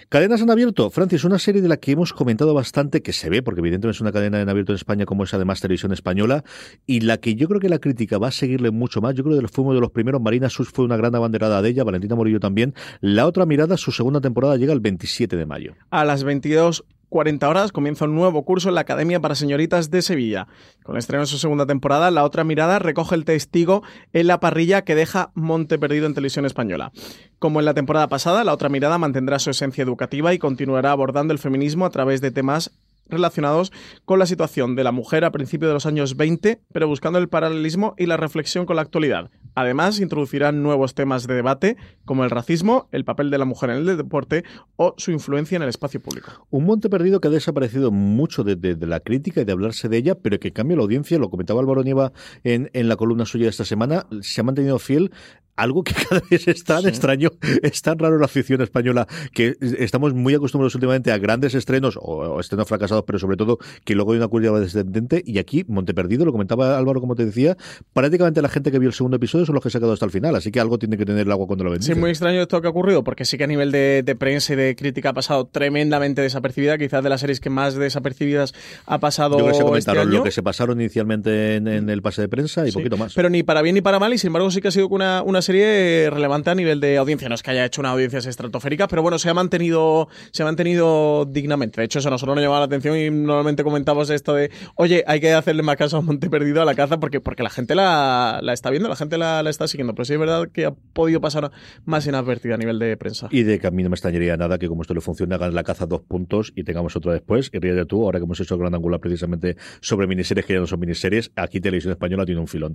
Cadenas en abierto, Francis, una serie de la que hemos comentado bastante, que se ve, porque evidentemente es una cadena en abierto en España como es además televisión española, y la que yo creo que la crítica va a seguirle mucho más. Yo creo que fue uno de los primeros, Marina Sus fue una gran abanderada de ella, Valentina Morillo también. La otra mirada, su segunda temporada llega el 27 de mayo. A las 22 40 horas comienza un nuevo curso en la Academia para Señoritas de Sevilla. Con el estreno de su segunda temporada, La Otra Mirada recoge el testigo en la parrilla que deja Monte Perdido en televisión española. Como en la temporada pasada, La Otra Mirada mantendrá su esencia educativa y continuará abordando el feminismo a través de temas relacionados con la situación de la mujer a principios de los años 20, pero buscando el paralelismo y la reflexión con la actualidad. Además, introducirán nuevos temas de debate como el racismo, el papel de la mujer en el deporte o su influencia en el espacio público. Un monte perdido que ha desaparecido mucho de, de- la crítica y de hablarse de ella, pero que en cambio la audiencia, lo comentaba Álvaro Nieva en, en la columna suya de esta semana, se ha mantenido fiel. Algo que cada vez es tan extraño, es tan raro la afición española, que estamos muy acostumbrados últimamente a grandes estrenos, o, o estrenos fracasados, pero sobre todo que luego hay una curva descendente, y aquí, Monte Perdido, lo comentaba Álvaro, como te decía, prácticamente la gente que vio el segundo episodio son los que se ha quedado hasta el final, así que algo tiene que tener el agua cuando lo bendice. Sí, muy extraño esto que ha ocurrido, porque sí que a nivel de, de prensa y de crítica ha pasado tremendamente desapercibida, quizás de las series que más desapercibidas ha pasado Yo que se este comentaron año. lo que se pasaron inicialmente en, en el pase de prensa y Sí, poquito más. Pero ni para bien ni para mal, y sin embargo sí que ha sido una, una serie relevante a nivel de audiencia. No es que haya hecho una audiencia estratosférica, pero bueno, se ha mantenido, se ha mantenido dignamente. De hecho, eso a nosotros nos llamaba la atención y normalmente comentamos esto de, oye, hay que hacerle más caso a Monte Perdido a la caza porque, porque la gente la, la está viendo, la gente la, la está siguiendo. Pero sí es verdad que ha podido pasar más inadvertida a nivel de prensa. Y de que a mí no me extrañaría nada que como esto le funciona, hagan la caza dos puntos y tengamos otra después. Y ríete tú, ahora que hemos hecho el gran angular precisamente sobre miniseries que ya no son miniseries, aquí Televisión Española tiene un filón.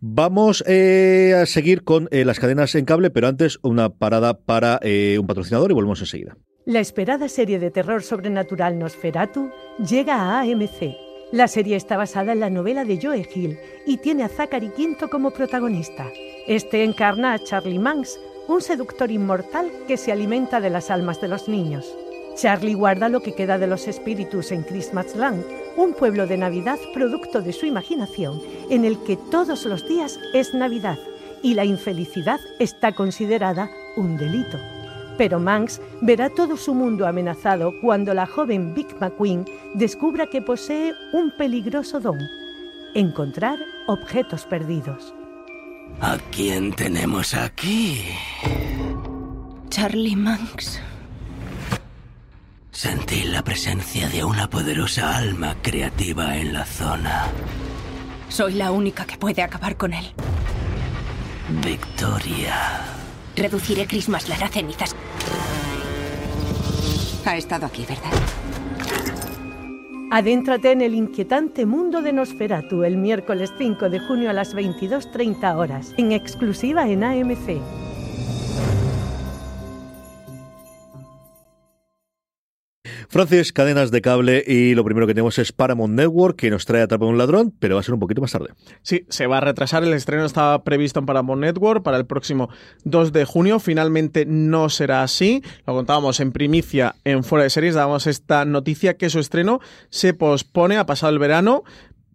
Vamos eh, a seguir con eh, las cadenas en cable, pero antes una parada para eh, un patrocinador y volvemos enseguida. La esperada serie de terror sobrenatural Nosferatu llega a AMC. La serie está basada en la novela de Joe Hill y tiene a Zachary Quinto como protagonista. Este encarna a Charlie Manx, un seductor inmortal que se alimenta de las almas de los niños. Charlie guarda lo que queda de los espíritus en Christmasland, un pueblo de Navidad producto de su imaginación, en el que todos los días es Navidad y la infelicidad está considerada un delito. Pero Manx verá todo su mundo amenazado cuando la joven Vic McQueen descubra que posee un peligroso don, encontrar objetos perdidos. ¿A quién tenemos aquí? Charlie Manx. Sentí la presencia de una poderosa alma creativa en la zona. Soy la única que puede acabar con él. Victoria. Reduciré Christmasland a cenizas. Ha estado aquí, ¿verdad? Adéntrate en el inquietante mundo de Nosferatu el miércoles 5 de junio a las 22.30 horas, en exclusiva en AMC. Francis, cadenas de cable y lo primero que tenemos es Paramount Network que nos trae Atrapa a un ladrón, pero va a ser un poquito más tarde. Sí, se va a retrasar. El estreno estaba previsto en Paramount Network para el próximo 2 de junio. Finalmente no será así. Lo contábamos en primicia en Fuera de Series. Dábamos esta noticia que su estreno se pospone a pasado el verano.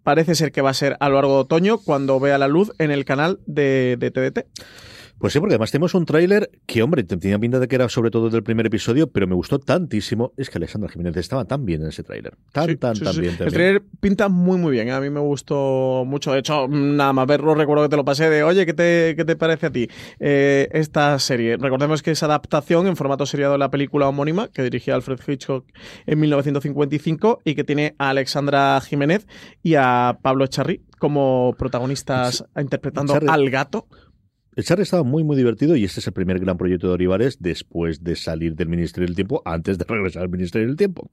Parece ser que va a ser a lo largo de otoño cuando vea la luz en el canal de TDT. Pues sí, porque además tenemos un tráiler que, hombre, tenía pinta de que era sobre todo del primer episodio, pero me gustó tantísimo. Es que Alessandra Jiménez estaba tan bien en ese tráiler. Tan, Sí, tan, sí, tan sí. bien. El trailer pinta muy, muy bien. ¿eh? A mí me gustó mucho. De hecho, nada más verlo, recuerdo que te lo pasé de, oye, ¿qué te, qué te parece a ti eh, esta serie? Recordemos que es adaptación en formato seriado de la película homónima que dirigía Alfred Hitchcock en 1955 y que tiene a Alexandra Jiménez y a Pablo Charri como protagonistas interpretando Echarri- al gato. El Charlie estaba muy, muy divertido y este es el primer gran proyecto de Olivares después de salir del Ministerio del Tiempo, antes de regresar al Ministerio del Tiempo.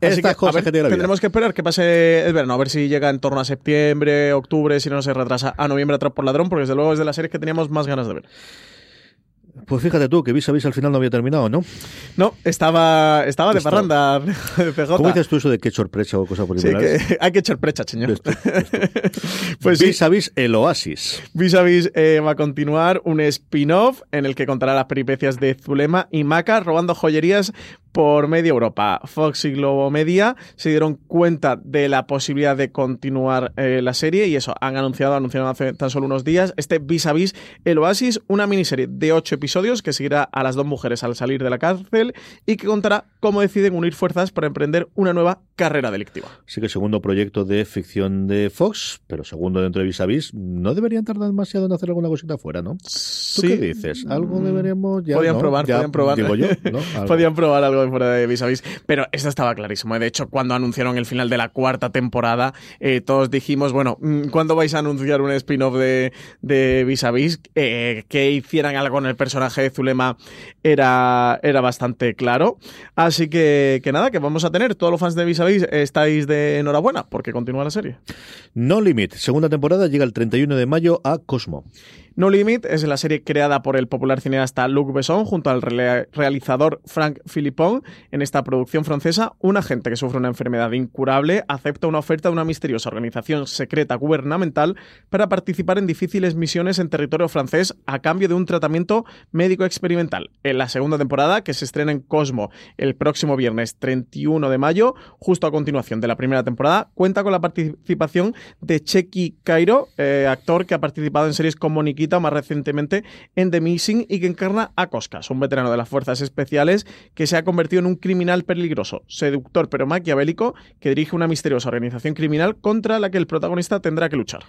Así a ver, que tendremos que esperar que pase el verano, a ver si llega en torno a septiembre, octubre, si no se retrasa a noviembre atrás por ladrón, porque desde luego es de las series que teníamos más ganas de ver. Pues fíjate tú, que vis a vis al final no había terminado, ¿no? No, estaba, estaba de parranda, PJ. ¿Cómo dices tú eso de que sorpresa o cosas por Sí, que hay que precha, señor. pues sí, Vis a vis el Oasis. Vis a Vis eh, va a continuar un spin-off en el que contará las peripecias de Zulema y Maca robando joyerías por media Europa. Fox y Globo Media se dieron cuenta de la posibilidad de continuar eh, la serie y eso, han anunciado, anunciaron hace tan solo unos días, este Vis a Vis, El Oasis, una miniserie de ocho episodios que seguirá a las dos mujeres al salir de la cárcel y que contará cómo deciden unir fuerzas para emprender una nueva carrera delictiva. Así que segundo proyecto de ficción de Fox, pero segundo dentro de Vis a Vis, no deberían tardar demasiado en hacer alguna cosita fuera, ¿no? ¿Tú Sí. Mm, qué dices? ¿Algo deberíamos ya? podían ¿no? probar, Ya, podían probar. Digo yo, podían probar algo de fuera de Vis a Vis. Pero esto estaba clarísimo. ¿eh? De hecho, cuando anunciaron el final de la cuarta temporada, eh, todos dijimos, bueno, mm, ¿cuándo vais a anunciar un spin-off de, de Vis? Eh, que hicieran algo con el personaje de Zulema era, era bastante claro. Así que, que nada, que vamos a tener. Todos los fans de Vis a Vis estáis de enhorabuena porque continúa la serie. No Limit, segunda temporada, llega el 31 de mayo a Cosmo. No Limit es la serie creada por el popular cineasta Luc Besson junto al realizador Frank Philippon. En esta producción francesa, un agente que sufre una enfermedad incurable acepta una oferta de una misteriosa organización secreta gubernamental para participar en difíciles misiones en territorio francés a cambio de un tratamiento médico experimental. En la segunda temporada, que se estrena en Cosmo el próximo viernes 31 de mayo, justo a continuación de la primera temporada, cuenta con la participación de Chequi Cairo, eh, actor que ha participado en series como Nikita, más recientemente en The Missing, y que encarna a Coscas, un veterano de las fuerzas especiales que se ha convertido en un criminal peligroso, seductor pero maquiavélico, que dirige una misteriosa organización criminal contra la que el protagonista tendrá que luchar.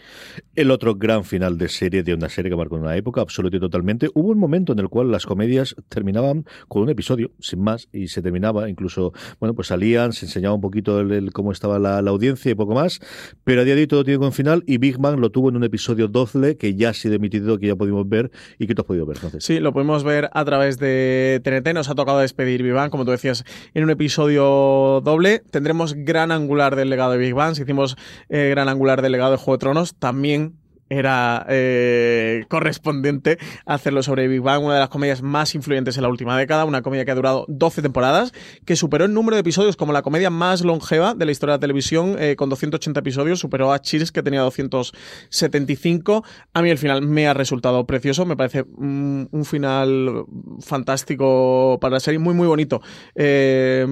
El otro gran final de serie, de una serie que marcó una época, absoluta y totalmente. Hubo un momento en el cual las comedias terminaban con un episodio, sin más, y se terminaba, incluso, bueno, pues salían, se enseñaba un poquito el, el cómo estaba la, audiencia y poco más, pero a día de hoy todo tiene un final y Big Bang lo tuvo en un episodio 12 que ya ha sido emitido, que ya pudimos ver y que tú has podido ver. Entonces, Sí, lo podemos ver a través de TNT. Nos ha tocado despedir Vivan, como tú decías, en un episodio doble. Tendremos gran angular del legado de Big Bang. Si hicimos eh, gran angular del legado de Juego de Tronos, también era eh, correspondiente hacerlo sobre Big Bang, una de las comedias más influyentes en la última década, una comedia que ha durado 12 temporadas, que superó el número de episodios como la comedia más longeva de la historia de la televisión, eh, con 280 episodios, superó a Cheers, que tenía 275. A mí el final me ha resultado precioso, me parece mm, un final fantástico para la serie, muy, muy bonito. Eh,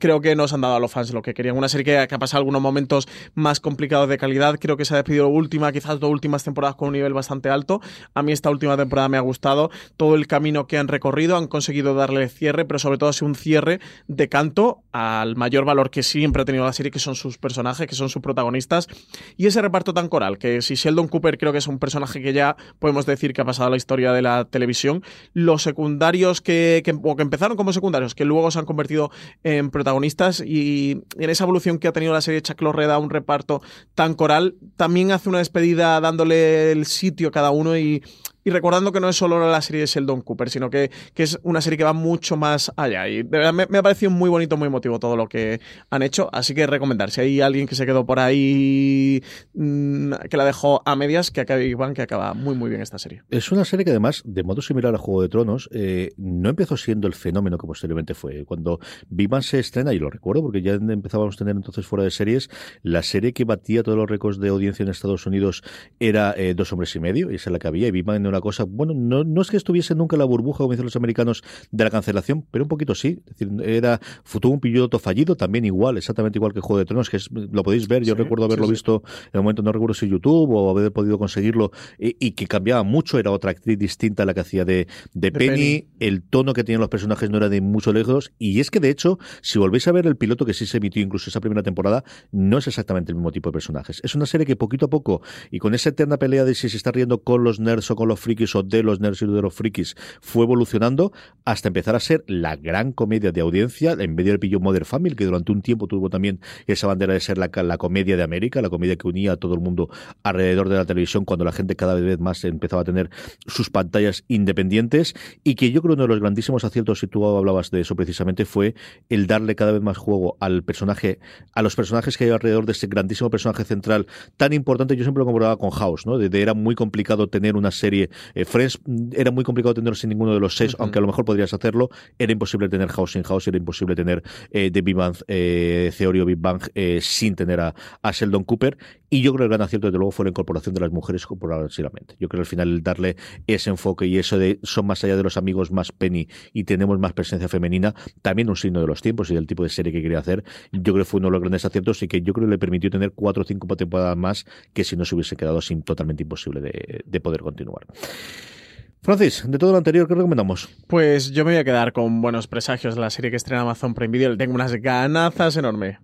creo que nos han dado a los fans lo que querían. Una serie que, ha pasado algunos momentos más complicados de calidad. Creo que se ha despedido última, quizás dos últimas temporadas con un nivel bastante alto. A mí esta última temporada me ha gustado. Todo el camino que han recorrido, han conseguido darle cierre, pero sobre todo ha sido un cierre de canto al mayor valor que siempre ha tenido la serie, que son sus personajes, que son sus protagonistas. Y ese reparto tan coral, que si Sheldon Cooper creo que es un personaje que ya podemos decir que ha pasado a la historia de la televisión, los secundarios que, que, que empezaron como secundarios, que luego se han convertido en protagonistas y en esa evolución que ha tenido la serie Chuck da un reparto tan coral, también hace una despedida dándole el sitio a cada uno y, y recordando que no es solo la serie de Sheldon Cooper, sino que, que, es una serie que va mucho más allá. Y de verdad me, ha parecido muy bonito, muy emotivo todo lo que han hecho. Así que recomendar, si hay alguien que se quedó por ahí, mmm, que la dejó a medias, que acabe Iván, que acaba muy, muy bien esta serie. Es una serie que además, de modo similar a Juego de Tronos, eh, no empezó siendo el fenómeno que posteriormente fue. Cuando Bang se estrena, y lo recuerdo porque ya empezábamos a tener entonces fuera de series, la serie que batía todos los récords de audiencia en Estados Unidos era eh, Dos Hombres y Medio, y esa es la que había, y Bang una cosa, bueno, no, no es que estuviese nunca en la burbuja, como dicen los americanos, de la cancelación, pero un poquito sí. Es decir, era, tuvo un piloto fallido, también igual, exactamente igual que Juego de Tronos, que es, lo podéis ver, yo Sí, recuerdo haberlo sí, visto en el momento, no recuerdo si YouTube o haber podido conseguirlo, y, y que cambiaba mucho, era otra actriz distinta a la que hacía de, de, Penny, Penny. el tono que tenían los personajes no era de mucho lejos, y es que de hecho, si volvéis a ver el piloto que sí se emitió incluso esa primera temporada, no es exactamente el mismo tipo de personajes. Es una serie que poquito a poco, y con esa eterna pelea de si se está riendo con los nerds o con los frikis o de los nerds y de los frikis, fue evolucionando hasta empezar a ser la gran comedia de audiencia, en medio del pillo Mother Family, que durante un tiempo tuvo también esa bandera de ser la, la comedia de América, la comedia que unía a todo el mundo alrededor de la televisión, cuando la gente cada vez más empezaba a tener sus pantallas independientes, y que yo creo uno de los grandísimos aciertos, si tú hablabas de eso precisamente, fue el darle cada vez más juego al personaje, a los personajes que hay alrededor de ese grandísimo personaje central tan importante. Yo siempre lo comparaba con House, ¿no? De, de era muy complicado tener una serie. Eh, Friends mm, era muy complicado tener sin ninguno de los seis, aunque a lo mejor podrías hacerlo. Era imposible tener House sin House, era imposible tener eh, The Big Bang eh, Theory Big Bang eh, sin tener a, a Sheldon Cooper. Y yo creo que el gran acierto, desde luego, fue la incorporación de las mujeres progresivamente. Yo creo que al final el darle ese enfoque y eso de son más allá de los amigos más Penny y tenemos más presencia femenina, también un signo de los tiempos y del tipo de serie que quería hacer. Yo creo que fue uno de los grandes aciertos y que yo creo que le permitió tener cuatro o cinco temporadas más que si no se hubiese quedado sin totalmente imposible de, de poder continuar. Francis, de todo lo anterior, ¿qué recomendamos? Pues yo me voy a quedar con buenos presagios de la serie que estrena Amazon Prime Video. Le tengo unas ganazas enormes.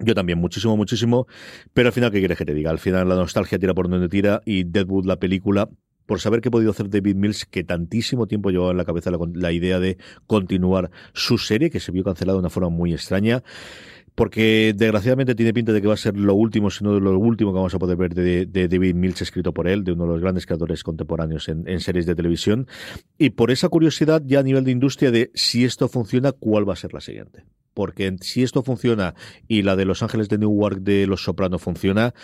Yo también, muchísimo, muchísimo. Pero al final, ¿qué quieres que te diga? Al final la nostalgia tira por donde tira y Deadwood, la película, por saber qué ha podido hacer David Mills, que tantísimo tiempo llevaba en la cabeza la, la idea de continuar su serie, que se vio cancelada de una forma muy extraña porque desgraciadamente tiene pinta de que va a ser lo último, si no lo último que vamos a poder ver de, de David Mills escrito por él, de uno de los grandes creadores contemporáneos en, en, series de televisión. Y por esa curiosidad ya a nivel de industria de si esto funciona, ¿cuál va a ser la siguiente? Porque si esto funciona y la de Los Ángeles de Newark de Los Sopranos funciona,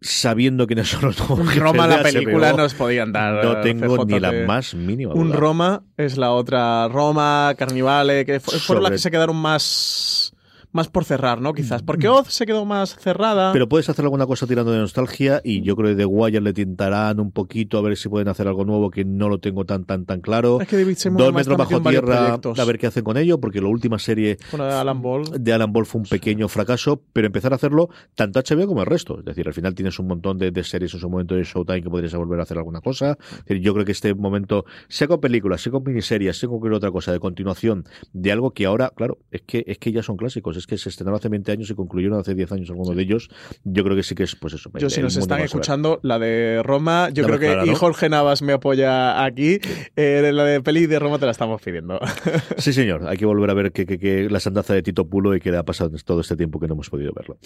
sabiendo quiénes son los nuevos Roma, de la película HBO, nos podían dar. No tengo CJ ni la de- más mínima Un. Roma es la otra. Roma, Carnivale, que fu- fueron las Sobre- que se quedaron más. Más por cerrar, ¿no? Quizás. Porque Oz se quedó más cerrada. Pero puedes hacer alguna cosa tirando de nostalgia y yo creo que The Wire le tintarán un poquito a ver si pueden hacer algo nuevo que no lo tengo tan tan tan claro. Es que David Dos metros bajo tierra a ver qué hacen con ello porque la última serie de Alan Ball. de Alan Ball fue un pequeño fracaso, pero empezar a hacerlo tanto HBO como el resto. Es decir, al final tienes un montón de, de series en su momento de Showtime que podrías volver a hacer alguna cosa. Es decir, yo creo que este momento, sea con películas, sea con miniseries, sea con cualquier otra cosa de continuación de algo que ahora, claro, es que es que ya son clásicos, es que se estrenaron hace 20 años y concluyeron hace 10 años algunos de ellos. Yo creo que sí que es, pues eso. Yo, si nos están escuchando, la de Roma, yo creo que y Jorge Navas me apoya aquí. Eh, la de peli de Roma te la estamos pidiendo. Sí, señor. Hay que volver a ver que, que- que la sandaza de Tito Pulo y que le ha pasado todo este tiempo que no hemos podido verlo.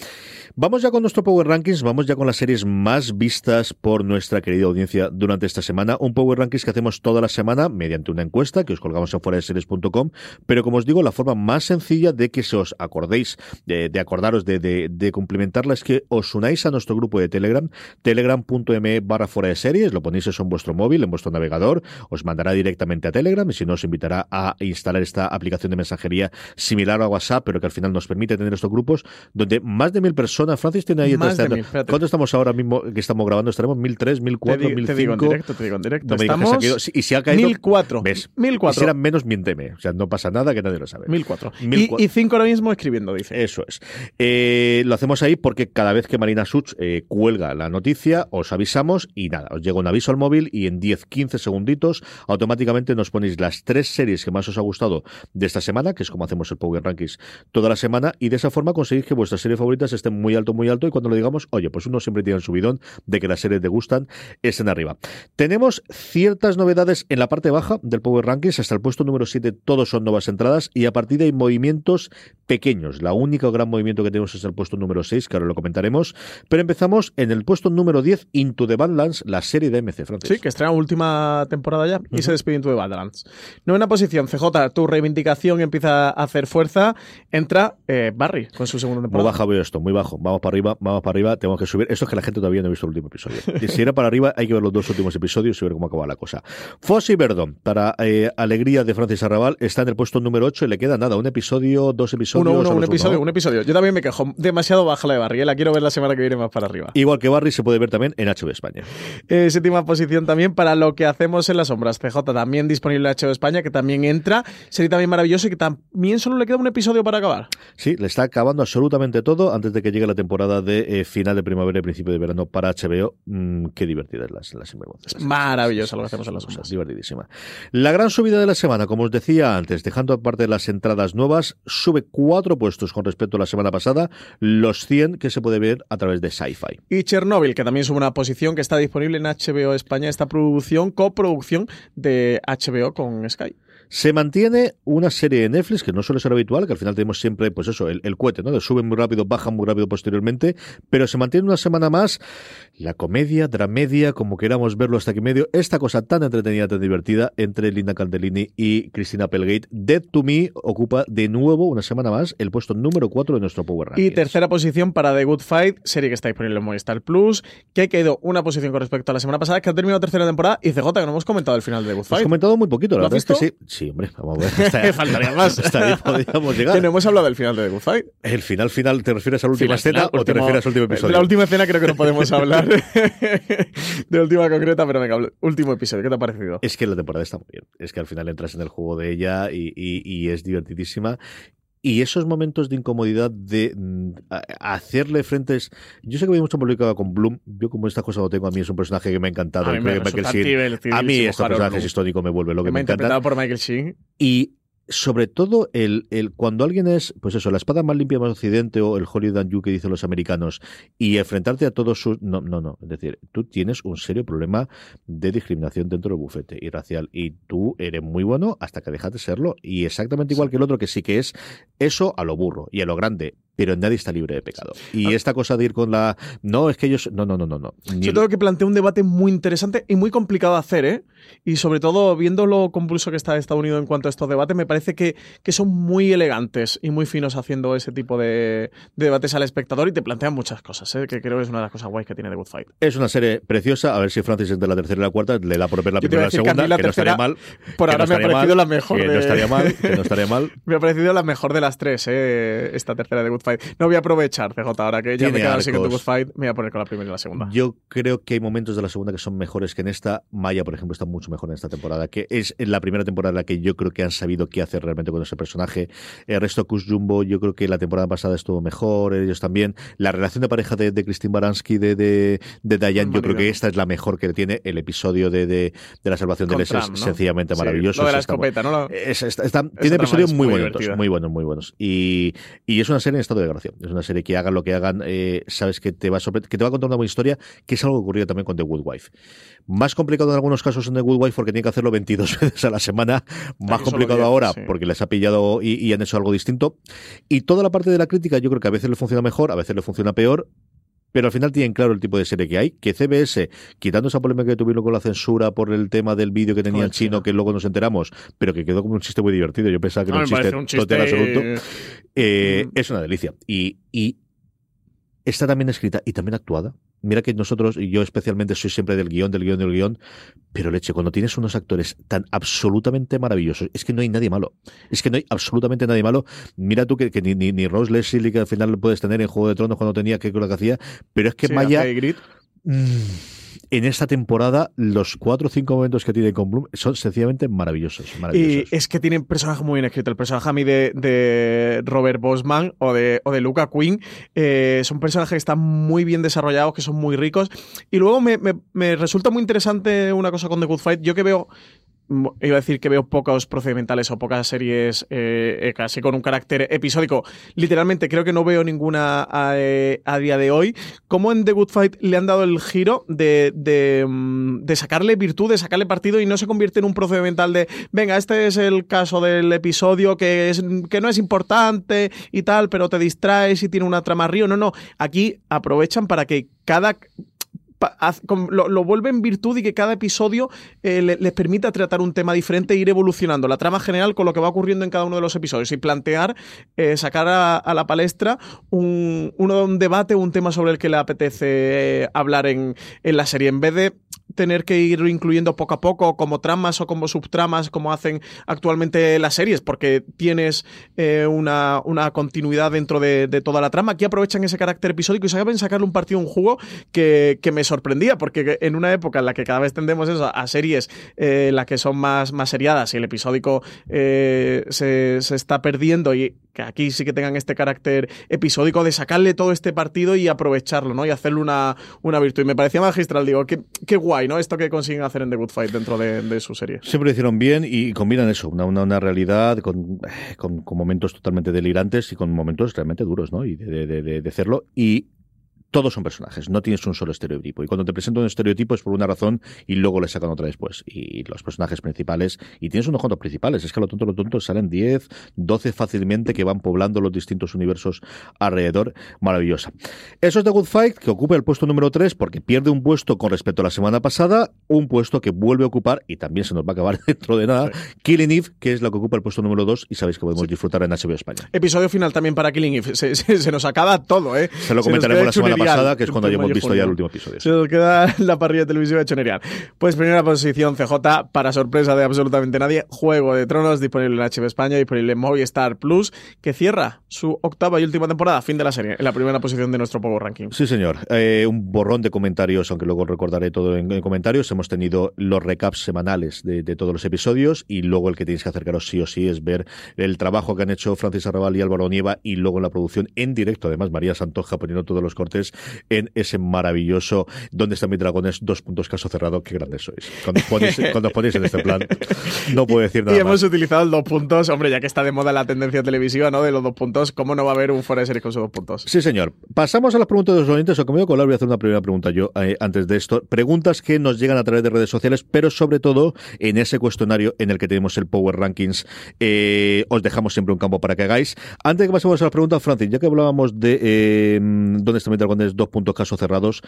Vamos ya con nuestro Power Rankings, vamos ya con las series más vistas por nuestra querida audiencia durante esta semana. Un Power Rankings que hacemos toda la semana mediante una encuesta que os colgamos en fueradeseries.com, pero como os digo, la forma más sencilla de que se os acordéis, de, de acordaros de, de, de cumplimentarla es que os unáis a nuestro grupo de Telegram, telegram.me barra fuera de series, lo ponéis eso en vuestro móvil, en vuestro navegador, os mandará directamente a Telegram y si no os invitará a instalar esta aplicación de mensajería similar a WhatsApp, pero que al final nos permite tener estos grupos donde más de mil personas, Francis tiene ahí Más de mil. ¿Cuánto estamos ahora mismo que estamos grabando? ¿Estaremos mil tres, mil Te, cuatro, di- mil te digo en directo, te digo en directo. No me Estamos Y si ha caído, 1004. ¿ves? 1004. Y si eran menos, miénteme. O sea, no pasa nada que nadie lo sabe. 1004. Mil Y, cua- y cinco ahora mismo escribiendo, dice. Eso es. Eh, lo hacemos ahí porque cada vez que Marina Such eh, cuelga la noticia, os avisamos y nada, os llega un aviso al móvil y en 10-15 segunditos automáticamente nos ponéis las tres series que más os ha gustado de esta semana, que es como hacemos el Power Rankings toda la semana, y de esa forma conseguís que vuestras series favoritas estén muy alto, muy alto, y cuando lo digamos, oye, pues uno siempre tiene el subidón de que las series te gustan, estén arriba. Tenemos ciertas novedades en la parte baja del Power Rankings, hasta el puesto número 7 todos son nuevas entradas, y a partir de ahí movimientos pequeños. La única gran movimiento que tenemos es el puesto número 6, que ahora lo comentaremos, pero empezamos en el puesto número 10, Into the Badlands, la serie de MC, Francis. Sí, que estrena última temporada ya y se despide de Badlands. Novena posición, CJ, tu reivindicación empieza a hacer fuerza. Entra eh, Barry con su segunda Muy temporada. baja veo esto, muy bajo. Vamos para arriba, vamos para arriba, tenemos que subir. Esto es que la gente todavía no ha visto el último episodio. Si era para arriba, hay que ver los dos últimos episodios y ver cómo acaba la cosa. Fossey Verdon, para eh, alegría de Francis Arrabal, está en el puesto número 8 y le queda nada, un episodio, dos episodios, Uno, uno, un es episodio, un episodio. Yo también me quejo demasiado baja la de Barry, ¿eh? la quiero ver la semana que viene más para arriba. Igual que Barry se puede ver también en HBO España. Eh, séptima posición también para lo que hacemos en las sombras. CJ también disponible en HBO España, que también entra. Sería también maravilloso y que también solo le queda un episodio para acabar. Sí, le está acabando absolutamente todo antes de que llegue la temporada de eh, final de primavera y principio de verano para HBO. Mm, qué divertidas las, las sinvergüenzas. Maravilloso lo que hacemos en las sombras. divertidísima. La gran subida de la semana, como os decía antes, dejando aparte las entradas nuevas, sube cuatro puestos con respecto a la semana pasada, los 100 que se puede ver a través de Sci-Fi. Y Chernobyl, que también sube una posición que está disponible en HBO España, esta producción, coproducción de HBO con Sky. Se mantiene una serie de Netflix que no suele ser habitual, que al final tenemos siempre, pues eso, el, el cohete, ¿no? De suben muy rápido, bajan muy rápido posteriormente, pero se mantiene una semana más la comedia, dramedia, como queramos verlo hasta aquí medio, esta cosa tan entretenida, tan divertida entre Linda Candellini y Cristina Applegate. Dead to Me ocupa de nuevo una semana más el puesto número 4 de nuestro Power Rankings. Y tercera posición para The Good Fight, serie que está disponible en Movistar Plus, que quedó una posición con respecto a la semana pasada, que ha terminado tercera temporada, y CJ, que no hemos comentado el final de The Good Hemos Fight. comentado muy poquito, la ¿Lo has verdad es que visto? sí. Sí, hombre, vamos a ver. Hasta, Faltaría más. hasta ahí podríamos llegar. Que no hemos hablado del final de The Good Fight. El final final, ¿te refieres a la última Final, escena final, o te refieres al último De episodio? la última escena creo que no podemos hablar de última concreta, pero venga, último episodio, ¿qué te ha parecido? Es que la temporada está muy bien. Es que al final entras en el juego de ella y, y- y es divertidísima. Y esos momentos de incomodidad de mm, hacerle frentes. Yo sé que había mucho publicado con Bloom. Yo, como estas cosas lo tengo, a mí es un personaje que me ha encantado. A mí me que Michael resulta Sheen- divertidísimo a mí este personaje es histórico, me vuelve lo que me me ha encanta. interpretado por Michael Sheen. Y sobre todo, el, el cuando alguien es, pues eso, la espada más limpia más occidente o el Hollywood and You que dicen los americanos, y enfrentarte a todos sus. No, no, no. Es decir, tú tienes un serio problema de discriminación dentro del bufete y racial. Y tú eres muy bueno hasta que dejas de serlo. Y exactamente igual que el otro, que sí que es eso a lo burro y a lo grande. Pero nadie está libre de pecado. Y esta cosa de ir con la. No, es que ellos. No, no, no, no. no. Sobre todo que plantea un debate muy interesante y muy complicado de hacer, ¿eh? Y sobre todo, viendo lo compulso que está Estados Unidos en cuanto a estos debates, me parece que, que son muy elegantes y muy finos haciendo ese tipo de, de debates al espectador y te plantean muchas cosas, ¿eh? Que creo que es una de las cosas guays que tiene The Good Fight. Es una serie preciosa. A ver si Francis entre la tercera y la cuarta le da por ver la Yo primera y la que segunda, la que no estaría tercera, mal. por ahora no me ha parecido mal, la mejor Que de- no estaría mal, que no estaría mal. Me ha parecido la mejor de las tres, ¿eh? Esta tercera de Good Fight. No voy a aprovechar, CJ, ahora que ya Tiene me he quedado arcos. Good Fight, me voy a poner con la primera y la segunda. Yo creo que hay momentos de la segunda que son mejores que en esta. Maya, por ejemplo, está mucho mejor en esta temporada, que es en la primera temporada en la que yo creo que han sabido qué hacer realmente con ese personaje. El resto, Kush Jumbo, yo creo que la temporada pasada estuvo mejor, ellos también. La relación de pareja de, de Christine Baranski, de, de, de Diane, yo creo que esta es la mejor que tiene. El episodio de, de, de la salvación de Con Les es ¿no? sencillamente Sí, maravilloso. lo de la Está- escopeta, ¿no? Lo- es- está- está- tiene episodios muy, muy bonitos, divertida. muy buenos, muy buenos. Y, y es una serie en estado de gracia. Es una serie que hagan lo que hagan, eh, sabes que te va a que te va a contar una buena historia, que es algo que ocurrió también con The Good Wife. Más complicado en algunos casos en The Good Wife porque tiene que hacerlo 22 veces a la semana. Más Aquí complicado 10, ahora sí. porque les ha pillado y, y han hecho algo distinto. Y toda la parte de la crítica yo creo que a veces le funciona mejor, a veces le funciona peor. Pero al final tienen claro el tipo de serie que hay, que CBS, quitando esa polémica que tuvieron con la censura por el tema del vídeo que tenía el chino, chino. que luego nos enteramos, pero que quedó como un chiste muy divertido. Yo pensaba que No, era un me chiste, parece un total chiste- absoluto. Eh, Mm. Es una delicia. Y, y está también escrita y también actuada. Mira que nosotros, y yo especialmente, soy siempre del guion, del guion, del guion, pero leche, cuando tienes unos actores tan absolutamente maravillosos, es que no hay nadie malo. Es que no hay absolutamente nadie malo. Mira tú que, que ni, ni, ni Rose Leslie, que al final lo puedes tener en Juego de Tronos cuando tenía que lo que hacía, pero es que Sí, Maya, hace en esta temporada, los cuatro o cinco momentos que tiene con Bloom son sencillamente maravillosos. Y maravillosos. es que tiene un personaje muy bien escrito. El personaje a mí de, de Robert Bosman o de, o de Luca Quinn eh, son personajes que están muy bien desarrollados, que son muy ricos. Y luego me, me- me resulta muy interesante una cosa con The Good Fight. Yo que veo. Iba a decir que veo pocos procedimentales o pocas series eh, eh, casi con un carácter episódico. Literalmente creo que no veo ninguna a, eh, a día de hoy. Como en The Good Fight le han dado el giro de, de, mm, de sacarle virtud, de sacarle partido y no se convierte en un procedimental de, venga, este es el caso del episodio que, es, que no es importante y tal, pero te distraes y tiene una trama río. No, no, aquí aprovechan para que cada lo, lo vuelve en virtud y que cada episodio eh, le- les permita tratar un tema diferente e ir evolucionando. La trama general con lo que va ocurriendo en cada uno de los episodios y plantear, eh, sacar a, la palestra un, uno, un debate, un tema sobre el que le apetece eh, hablar en, en la serie, en vez de tener que ir incluyendo poco a poco como tramas o como subtramas como hacen actualmente las series, porque tienes eh, una, una, continuidad dentro de, toda la trama. Aquí aprovechan ese carácter episódico y saben sacarle un partido, un jugo que, que, me sorprendía, porque en una época en la que cada vez tendemos eso, a series eh, las que son más, más seriadas y el episódico eh, se, se está perdiendo y que aquí sí que tengan este carácter episódico de sacarle todo este partido y aprovecharlo, ¿no? Y hacerle una, una virtud. Y me parecía magistral, digo, qué, qué guay, ¿no? Esto que consiguen hacer en The Good Fight dentro de, su serie. Siempre lo hicieron bien y combinan eso, una, una, realidad con, con, con, momentos totalmente delirantes y con momentos realmente duros, ¿no? Y de, de, de, de hacerlo. Y todos son personajes, no tienes un solo estereotipo. Y cuando te presento un estereotipo es por una razón y luego le sacan otra después. Y los personajes principales, y tienes unos cuantos principales, es que a lo tonto, lo tonto salen 10, 12 fácilmente que van poblando los distintos universos alrededor. Maravillosa. Eso es The Good Fight, que ocupa el puesto número 3 porque pierde un puesto con respecto a la semana pasada, un puesto que vuelve a ocupar, y también se nos va a acabar dentro de nada, sí. Killing Eve, que es la que ocupa el puesto número 2 y sabéis que podemos sí. disfrutar en HBO España. Episodio final también para Killing Eve. Se, se, se nos acaba todo, ¿eh? Se lo comentaremos la semana pasada, que es cuando hayamos visto ya el último episodio. Se nos queda la parrilla televisiva de Pues primera posición CJ, para sorpresa de absolutamente nadie, Juego de Tronos, disponible en HBO España, disponible en Movistar Plus, que cierra su octava y última temporada, fin de la serie, en la primera posición de nuestro Power Ranking. Sí, señor. Eh, un borrón de comentarios, aunque luego recordaré todo en, en comentarios. Hemos tenido los recaps semanales de, de, todos los episodios y luego el que tenéis que acercaros sí o sí es ver el trabajo que han hecho Francis Arrabal y Álvaro Nieva y luego la producción en directo, además María Santoja poniendo todos los cortes en ese maravilloso ¿Dónde están mis dragones? Dos puntos caso cerrado. Qué grandes sois. Cuando os ponéis, cuando os ponéis en este plan, no puedo decir nada Y hemos más. utilizado el dos puntos. Hombre, ya que está de moda la tendencia televisiva, ¿no? De los dos puntos, ¿cómo no va a haber un fuera de serie con sus dos puntos? Sí, señor. Pasamos a las preguntas de los oyentes. O conmigo, Colar, voy a hacer una primera pregunta yo eh, antes de esto. Preguntas que nos llegan a través de redes sociales, pero sobre todo en ese cuestionario en el que tenemos el Power Rankings. Eh, os dejamos siempre un campo para que hagáis. Antes de que pasemos a las preguntas, Francis, ya que hablábamos de eh, dónde están mis dos puntos caso cerrados.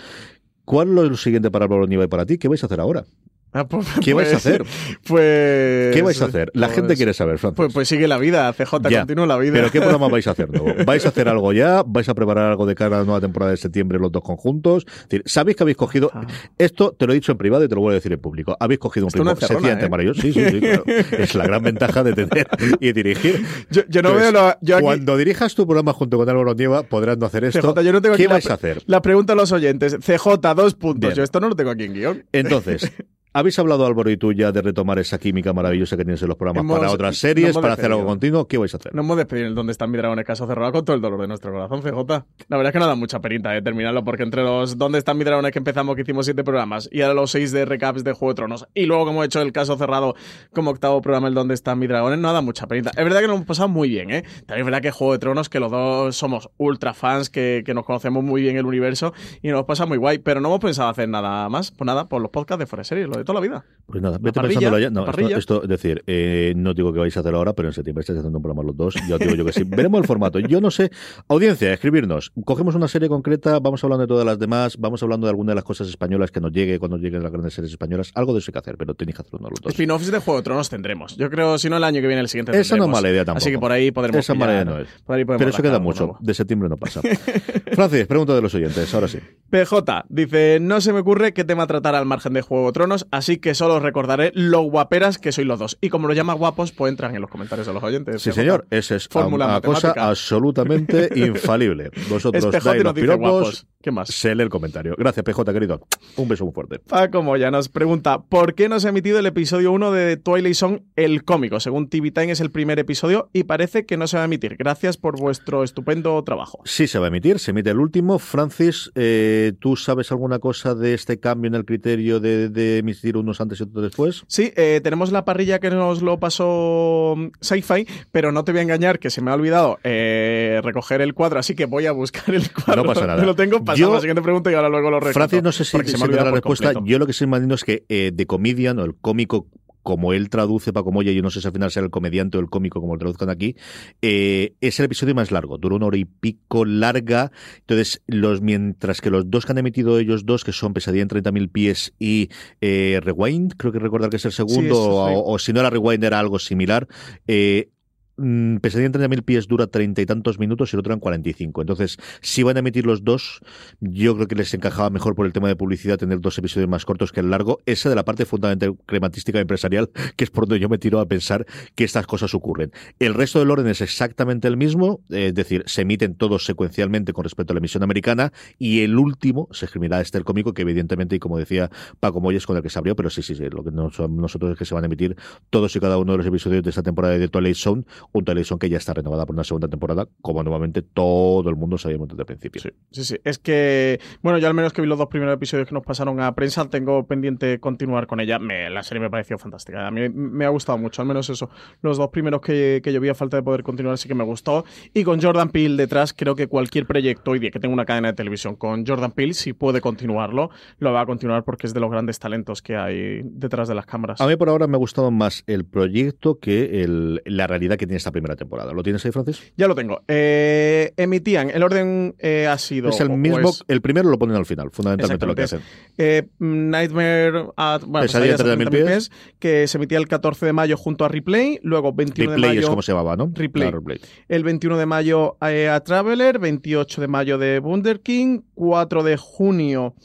¿Cuál es lo siguiente para Pablo y para ti? ¿Qué vais a hacer ahora? Ah, pues, ¿Qué vais a hacer? Pues. ¿Qué vais a hacer? La pues, gente quiere saber, Francis. Pues, pues, sigue la vida, CJ, ya, continúa la vida. ¿Pero qué programa vais a hacer nuevo? ¿Vais a hacer algo ya? ¿Vais a preparar algo de cara a la nueva temporada de septiembre los dos conjuntos? Es decir, ¿Sabéis que habéis cogido. Ah. Esto te lo he dicho en privado y te lo voy a decir en público. Habéis cogido un Esto ritmo sencillamente ¿eh? maravilloso. Sí, sí, sí. Claro. es la gran ventaja de tener y dirigir. Yo, yo no Entonces, veo lo, yo aquí... Cuando dirijas tu programa junto con Álvaro Nieva, podrás no hacer esto. CJ, yo no tengo ¿Qué aquí vais la, a hacer? La pregunta a los oyentes. CJ, dos puntos. Bien. Yo esto no lo tengo aquí en guion. Entonces. ¿Habéis hablado, Álvaro y tú, ya de retomar esa química maravillosa que tienes en los programas Hemos- para otras series, para hacer algo continuo? ¿Qué vais a hacer? No hemos despedido el Dónde están mi dragón en caso cerrado con todo el dolor de nuestro corazón, CJ. La verdad es que no da mucha perita eh, terminarlo, porque entre los Dónde están mi dragones que empezamos, que hicimos siete programas, y ahora los seis de recaps de Juego de Tronos, y luego como he hecho el caso cerrado como octavo programa, el Dónde están mis dragones, no da mucha perita. Es verdad que nos hemos pasado muy bien, ¿eh? También es verdad que Juego de Tronos, que los dos somos ultra fans, que, que nos conocemos muy bien el universo, y nos pasa muy guay, pero no hemos pensado hacer nada más, pues nada, por los podcasts de Fuera de Series, lo de toda la vida. Pues nada, vete parrilla, pensándolo ya. No, esto, es decir, eh, no digo que vais a hacer ahora, pero en septiembre estáis haciendo un programa los dos. Ya os digo yo que sí. Veremos el formato. Yo no sé. Audiencia, escribirnos. Cogemos una serie concreta, vamos hablando de todas las demás, vamos hablando de alguna de las cosas españolas que nos llegue cuando lleguen las grandes series españolas. Algo de eso hay que hacer, pero tenéis que hacerlo uno los dos. Spin-offs de Juego de Tronos tendremos. Yo creo, si no, el año que viene, el siguiente Esa no es tendremos. mala idea tampoco. Así que por ahí podremos Esa mala idea no es. Pero eso queda mucho. De septiembre no pasa. Francis, pregunta de los oyentes, ahora sí. PJ dice, no se me ocurre qué tema tratar al margen de Juego de Tronos, así que solo recordaré lo guaperas que sois los dos. Y como lo llama guapos, pues entran en los comentarios de los oyentes. Sí, señor. Esa es una cosa absolutamente infalible. Vosotros Espejote dais los piropos, guapos. ¿Qué más? se lee el comentario. Gracias, PJ, querido. Un beso muy fuerte. Paco Moya nos pregunta, ¿por qué no se ha emitido el episodio 1 de Twilight Zone, el cómico? Según TV Time es el primer episodio y parece que no se va a emitir. Gracias por vuestro estupendo trabajo. Sí, se va a emitir, se emite el último. Francis, eh, ¿tú sabes alguna cosa de este cambio en el criterio de, de emitir unos antes y otros después? Sí, eh, tenemos la parrilla que nos lo pasó mm, Sci-Fi, pero no te voy a engañar que se me ha olvidado eh, recoger el cuadro, así que voy a buscar el cuadro. No pasa nada. Lo tengo Yo- a la siguiente pregunta y ahora luego lo recuerdo. Francis, no sé si, se me me la respuesta. completo. Yo lo que sí imagino es que eh, de comedian o el cómico como él traduce Paco Moya, yo no sé si al final será el comediante o el cómico como lo traduzcan aquí, eh, es el episodio más largo, duró una hora y pico larga, entonces los mientras que los dos que han emitido ellos dos, que son Pesadilla en 30.000 pies y eh, Rewind, creo que recordar que es el segundo, Sí, eso sí. o, o si no era Rewind era algo similar, eh, Pesadilla en 30.000 pies dura treinta y tantos minutos y el otro en 45. Entonces, si van a emitir los dos, yo creo que les encajaba mejor por el tema de publicidad tener dos episodios más cortos que el largo. Esa de la parte fundamental crematística empresarial, que es por donde yo me tiro a pensar que estas cosas ocurren. El resto del orden es exactamente el mismo, eh, es decir, se emiten todos secuencialmente con respecto a la emisión americana y el último se escribirá este el cómico, que evidentemente, y como decía Paco Moyes, con el que se abrió, pero sí, sí, sí, lo que nos- nosotros es que se van a emitir todos y cada uno de los episodios de esta temporada de Twilight Zone, un Zone que ya está renovada por una segunda temporada, como nuevamente todo el mundo sabíamos desde el principio. Sí, sí. Es que, bueno, yo al menos que vi los dos primeros episodios que nos pasaron a prensa, tengo pendiente continuar con ella. Me- la serie me pareció fantástica. A mí me ha gustado mucho, al menos eso. Los dos primeros que, que yo vi a falta de poder continuar sí que me gustó. Y con Jordan Peele detrás, creo que cualquier proyecto hoy día que tenga una cadena de televisión con Jordan Peele, si puede continuarlo, lo va a continuar porque es de los grandes talentos que hay detrás de las cámaras. A mí por ahora me ha gustado más el proyecto que el- la realidad que tiene esta primera temporada. ¿Lo tienes ahí, Francis? Ya lo tengo. Eh, emitían, el orden eh, ha sido... Es el mismo, es- el primero lo ponen al final, fundamentalmente lo que hacen. Eh, Nightmare at bueno, Pesadilla a 30.000 30.000 pies. que se emitía el 14 de mayo junto a Replay, luego 21 de Replay mayo es como se llamaba, ¿no? Replay. Claro, Replay. el 21 de mayo eh, a Traveler, 28 de mayo de Wunder King, 4 de junio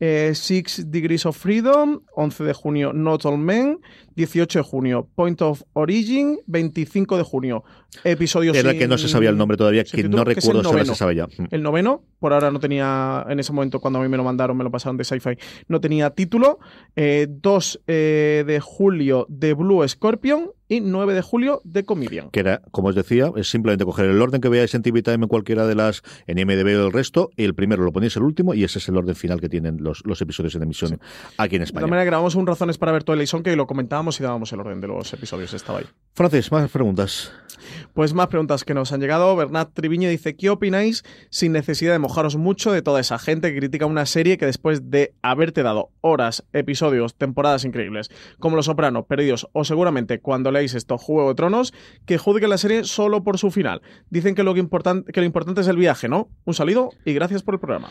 eh, Six Degrees of Freedom, 11 de junio Not All Men, 18 de junio Point of Origin, 25 de junio episodio Era sin- que no se sabía el nombre todavía, que título, no que recuerdo si ahora se sabe ya. Mm. El noveno, por ahora no tenía, en ese momento cuando a mí me lo mandaron, me lo pasaron de Sci-Fi, no tenía título. Eh, 2 eh, de julio de Blue Scorpion y 9 de julio de Comedian. Que era, como os decía, es simplemente coger el orden que veáis en TV Time en cualquiera de las, en IMDB o el resto, y el primero lo ponéis el último, y ese es el orden final que tienen los, los episodios en emisión aquí en De España. todas maneras, grabamos un Razones para ver Twilight Zone que lo comentábamos y dábamos el orden de los episodios. Estaba ahí. Francis, más preguntas. Pues más preguntas que nos han llegado. Bernat Triviño dice: ¿Qué opináis, sin necesidad de mojaros mucho, de toda esa gente que critica una serie que después de haberte dado horas, episodios, temporadas increíbles, como Los Sopranos, Perdidos, o seguramente cuando leáis esto, Juego de Tronos, que juzguen la serie solo por su final? Dicen que lo, que, importan- que lo importante es el viaje, ¿no? Un saludo y gracias por el programa.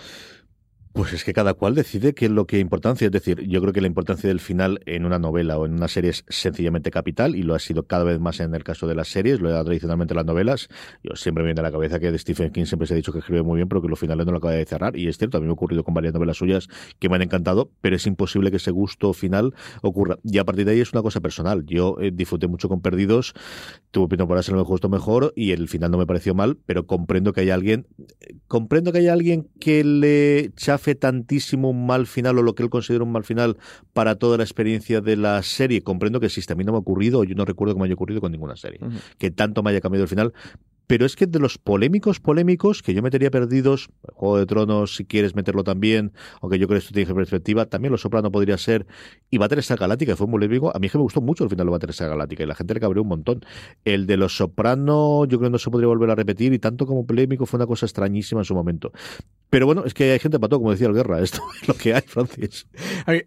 Pues es que cada cual decide qué es lo que importancia. Es decir, yo creo que la importancia del final en una novela o en una serie es sencillamente capital y lo ha sido cada vez más en el caso de las series, lo era tradicionalmente en las novelas. Yo siempre me viene a la cabeza que de Stephen King siempre se ha dicho que escribe muy bien, pero que los finales no lo acaba de cerrar. Y es cierto, a mí me ha ocurrido con varias novelas suyas que me han encantado, pero es imposible que ese gusto final ocurra. Y a partir de ahí es una cosa personal. Yo eh, disfruté mucho con Perdidos, tuve temporadas en lo justo mejor y el final no me pareció mal, pero comprendo que hay alguien comprendo que haya alguien que le chafe tantísimo un mal final o lo que él considera un mal final para toda la experiencia de la serie. Comprendo que existe. A mí no me ha ocurrido, o yo no recuerdo que me haya ocurrido con ninguna serie. Que tanto me haya cambiado el final. Pero es que de los polémicos, polémicos, que yo metería perdidos, Juego de Tronos, si quieres meterlo también, aunque yo creo que esto tiene perspectiva, también Los Soprano podría ser, y Battlestar Galáctica, que fue muy polémico, a mí es que me gustó mucho el final de Battlestar Galáctica, y la gente le cabreó un montón. El de Los Soprano, yo creo que no se podría volver a repetir, y tanto como polémico fue una cosa extrañísima en su momento. Pero bueno, es que hay gente para todo, como decía el Guerra, esto es lo que hay, Francis.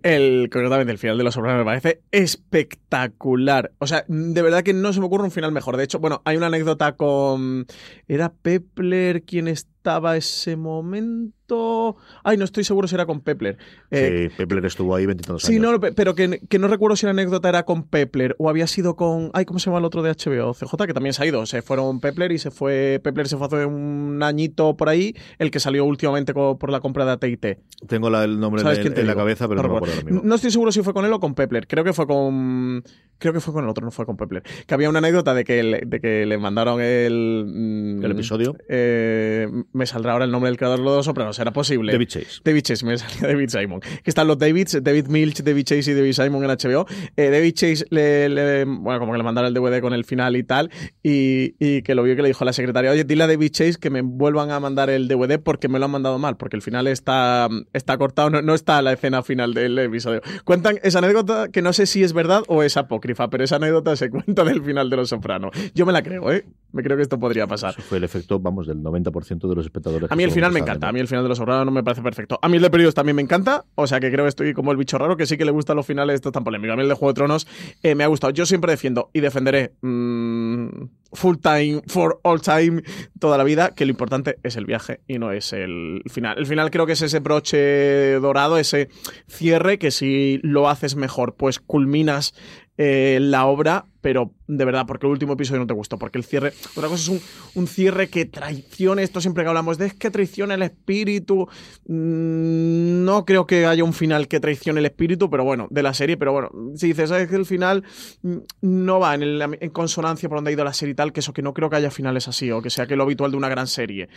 El, concretamente, el final de Los Sopranos me parece espectacular. O sea, de verdad que no se me ocurre un final mejor. De hecho, bueno, hay una anécdota con. ¿Era Pepler quien estaba ese momento? Ay, no estoy seguro si era con Pepler. Eh, sí, Pepler estuvo ahí veintitantos Sí, años. no, pe- pero que, que no recuerdo si la anécdota era con Pepler o había sido con. Ay, ¿cómo se llama el otro de HBO? CJ, que también se ha ido. Se fueron Pepler y se fue. Pepler se fue hace un añito por ahí, el que salió últimamente por la compra de ATT. Tengo la- el nombre ¿Sabes en, en la cabeza, pero no, me recuerdo. acuerdo mismo. No estoy seguro si fue con él o con Pepler. Creo que fue con. Creo que fue con el otro, no fue con Pepler. Que había una anécdota de que le, de que le mandaron el. mm, ¿El episodio? eh, me saldrá ahora el nombre del creador de Los Sopranos. ¿Será posible? David Chase. David Chase, me salía David Simon. Que están los Davids, David Milch, David Chase y David Simon en HBO. Eh, David Chase le, le- Bueno, como que le mandaron el DVD con el final y tal. Y, y que lo vio que le dijo a la secretaria: Oye, dile a David Chase que me vuelvan a mandar el DVD porque me lo han mandado mal. Porque el final está, está cortado, no, no está la escena final del episodio. Cuentan esa anécdota que no sé si es verdad o es apócrifa, pero esa anécdota se cuenta del final de Los Sopranos. Yo me la creo, ¿eh? Me creo que esto podría pasar. Eso fue el efecto, vamos, del 90% de los espectadores. A mí el final me encanta. A mí el final de Los Sopranos no me parece perfecto. A mí el de Perdidos también me encanta. O sea que creo que estoy como el bicho raro que sí que le gustan los finales estos tan polémicos. A mí el de Juego de Tronos eh, me ha gustado. Yo siempre defiendo y defenderé mm, full time, for all time, toda la vida, que lo importante es el viaje y no es el final. El final creo que es ese broche dorado, ese cierre que si lo haces mejor, pues culminas eh, la obra, pero de verdad, porque el último episodio no te gustó, porque el cierre, otra cosa es un, un cierre que traicione, esto siempre que hablamos de es que traiciona el espíritu, mm, no creo que haya un final que traicione el espíritu, pero bueno, de la serie, pero bueno, si dices, ¿sabes que el final mm, no va en, consonancia por donde ha ido la serie y tal, que eso que no creo que haya finales así, o que sea que lo habitual de una gran serie.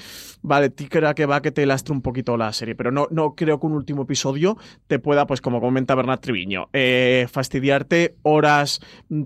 Vale, ti que va que te lastre un poquito la serie, pero no, no creo que un último episodio te pueda, pues como comenta Bernard Triviño, eh, fastidiarte horas, mm,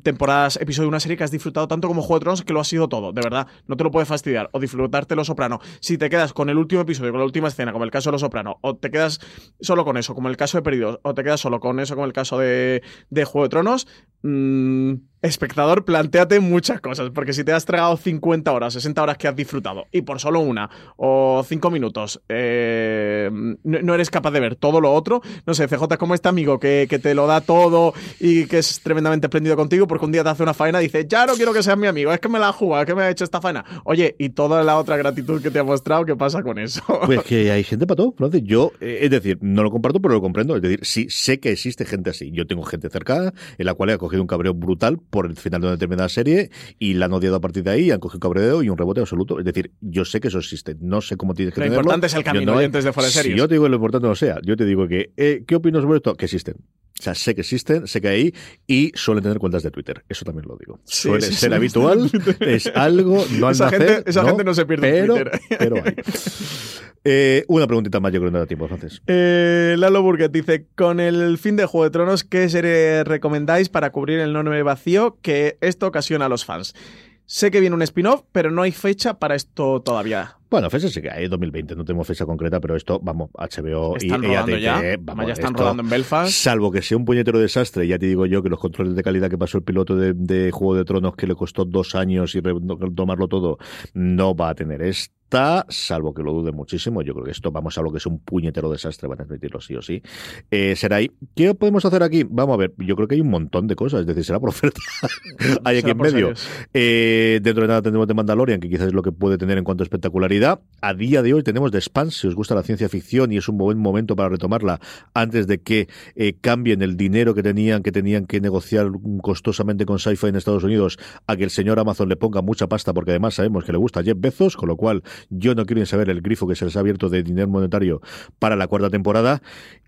episodios de una serie que has disfrutado tanto como Juego de Tronos, que lo ha sido todo, de verdad, no te lo puede fastidiar, o disfrutarte Lo Soprano. Si te quedas con el último episodio, con la última escena, como el caso de Lo Soprano, o te quedas solo con eso, como el caso de Perdidos, o te quedas solo con eso, como el caso de, de Juego de Tronos, mm, espectador, planteate muchas cosas, porque si te has tragado 50 horas, 60 horas que has disfrutado, y por solo una, o 5 minutos, eh, no, eres capaz de ver todo lo otro, no sé, CJ como este amigo que, que te lo da todo y que es tremendamente espléndido contigo, porque un día te hace una faena y dice, ya no quiero que seas mi amigo, es que me la ha es que me ha hecho esta faena. Oye, y toda la otra gratitud que te ha mostrado, ¿qué pasa con eso? Pues que hay gente para todo, Francis. Yo, eh, es decir, no lo comparto, pero lo comprendo. Es decir, sí, sé que existe gente así. Yo tengo gente cercana en la cual he cogido un cabreo brutal por el final de una determinada serie y la han odiado a partir de ahí, y han cogido cabreo y un rebote absoluto. Es decir, yo sé que eso existe. No sé cómo tienes que Lo tenerlo. importante es el Yo camino, no- oyentes de Fuera de Si Series. yo te digo lo importante no sea, yo te digo que, eh, ¿qué opinas sobre esto? Que existen. O sea, sé que existen, sé que hay y suelen tener cuentas de Twitter. Eso también lo digo. Sí, Suele sí, ser sí, habitual, en es algo, no Esa gente- esa gente no se pierde en pero, Twitter. pero hay. Eh, una preguntita más, yo creo que no da tiempo, Francis. Eh, Lalo Burguet dice, con el fin de Juego de Tronos, ¿qué serie recomendáis para cubrir el enorme vacío que esto ocasiona a los fans? Sé que viene un spin-off, pero no hay fecha para esto todavía. Bueno, fecha sí que hay, 2020, no tenemos fecha concreta, pero esto, vamos, HBO Están y, y rodando AT&T, ya. vamos, ya están esto, rodando en Belfast. Salvo que sea un puñetero desastre, ya te digo yo que los controles de calidad que pasó el piloto de, de Juego de Tronos, que le costó dos años y re- tomarlo todo, no va a tener esta, salvo que lo dude muchísimo. Yo creo que esto, vamos a lo que es un puñetero desastre, van a admitirlo sí o sí. Eh, será ahí. ¿Qué podemos hacer aquí? Vamos a ver, yo creo que hay un montón de cosas, es decir, será por oferta. hay aquí en medio. Eh, dentro de nada tendremos de Mandalorian, que quizás es lo que puede tener en cuanto a espectacularidad. A día de hoy tenemos The Expanse, si os gusta la ciencia ficción y es un buen momento para retomarla antes de que eh, cambien el dinero que tenían, que tenían que negociar costosamente con Sci-Fi en Estados Unidos, a que el señor Amazon le ponga mucha pasta, porque además sabemos que le gusta Jeff Bezos, con lo cual yo no quiero ni saber el grifo que se les ha abierto de dinero monetario para la cuarta temporada.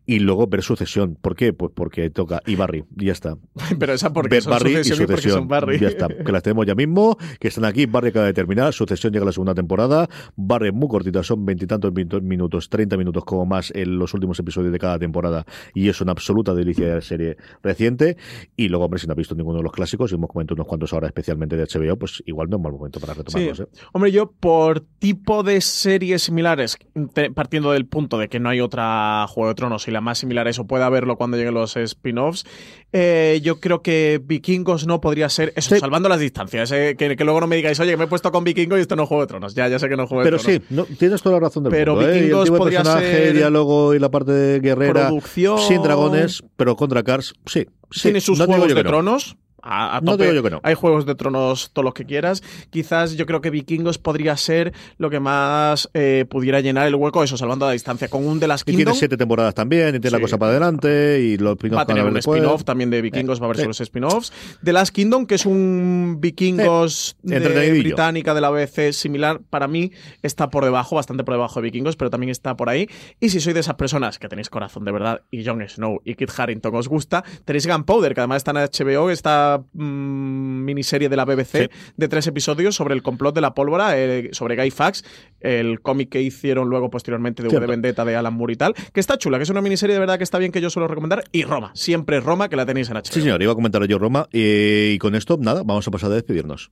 Y luego ver sucesión. ¿Por qué? Pues porque toca. Y Barry, y ya está. Pero esa porque Ver son Barry y sucesión y porque sucesión. son Barry. Ya está. Que las tenemos ya mismo, que están aquí. Barry acaba de terminar. Sucesión llega a la segunda temporada. Barry es muy cortita, son veintitantos minutos, minutos, 30 minutos como más en los últimos episodios de cada temporada. Y es una absoluta delicia de la serie reciente. Y luego, hombre, si no has visto ninguno de los clásicos, y hemos comentado unos cuantos ahora, especialmente de HBO, pues igual no es mal momento para retomarlos. Sí. ¿eh? Hombre, yo por tipo de series similares, te- partiendo del punto de que no hay otra Juego de Tronos y la más similar a eso pueda haberlo cuando lleguen los spin-offs, eh, yo creo que Vikingos no podría ser eso, Sí. salvando las distancias, eh, que, que luego no me digáis, oye, que me he puesto con Vikingos y esto no es Juego de Tronos. Ya, ya sé que no es Juego de Pero sí, no, tienes toda la razón del Pero mundo. ¿eh? El Vikingos tipo de podría personaje, ser diálogo y la parte de guerrera Producción. sin dragones, pero con Drakars, sí. sí. Tiene sus No juegos de tronos. A, a No digo yo que no. Hay juegos de tronos todos los que quieras. Quizás yo creo que Vikingos podría ser lo que más eh, pudiera llenar el hueco, eso, salvando la distancia. Con un de las Y tiene siete temporadas también, y tiene la cosa para adelante, y los Va a tener un spin-off también de Vikingos, va a haber sí. solo spin-offs. The Last Kingdom, que es un Vikingos de británica de la BBC similar, para mí está por debajo, bastante por debajo de Vikingos, pero también está por ahí. Y si sois de esas personas que tenéis corazón de verdad y Jon Snow y Kit Harington os gusta, tenéis Gunpowder, que además está en HBO, esta mm, miniserie de la BBC Sí. de tres episodios sobre el complot de la pólvora, eh, sobre Guy Fawkes, el cómic que hicieron luego posteriormente de V de. Vendetta de Alan Moore y tal, que está chula, que es una miniserie de verdad que está bien, que yo suelo recomendar. Y Roma, siempre Roma, que la tenéis en HBO. Sí, señor, iba a comentar yo Roma, eh, y con esto, nada, vamos a pasar a despedirnos.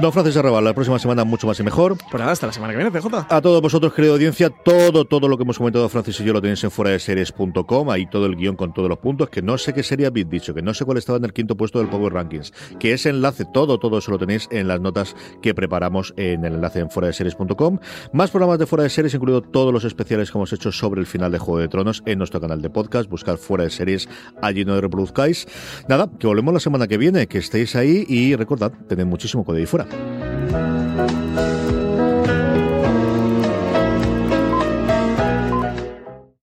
Don Francis Arrabal, la próxima semana mucho más y mejor. Pues nada, hasta la semana que viene, CJ. A todos vosotros, querida audiencia, todo, todo lo que hemos comentado Francis y yo lo tenéis en fuera de series.com, ahí todo el guion con todos los puntos, que no sé qué serie habéis dicho, que no sé cuál estaba en el quinto puesto del Power Rankings, que ese enlace, todo, todo eso lo tenéis en las notas que preparamos en el enlace en fuera de series.com. Más programas de fuera de series, incluido todos los especiales que hemos hecho sobre el final de Juego de Tronos en nuestro canal de podcast, buscar fuera de series, allí no reproduzcáis. Nada, que volvemos la semana que viene, que estéis ahí y recordad, tened muchísimo que de ahí fuera.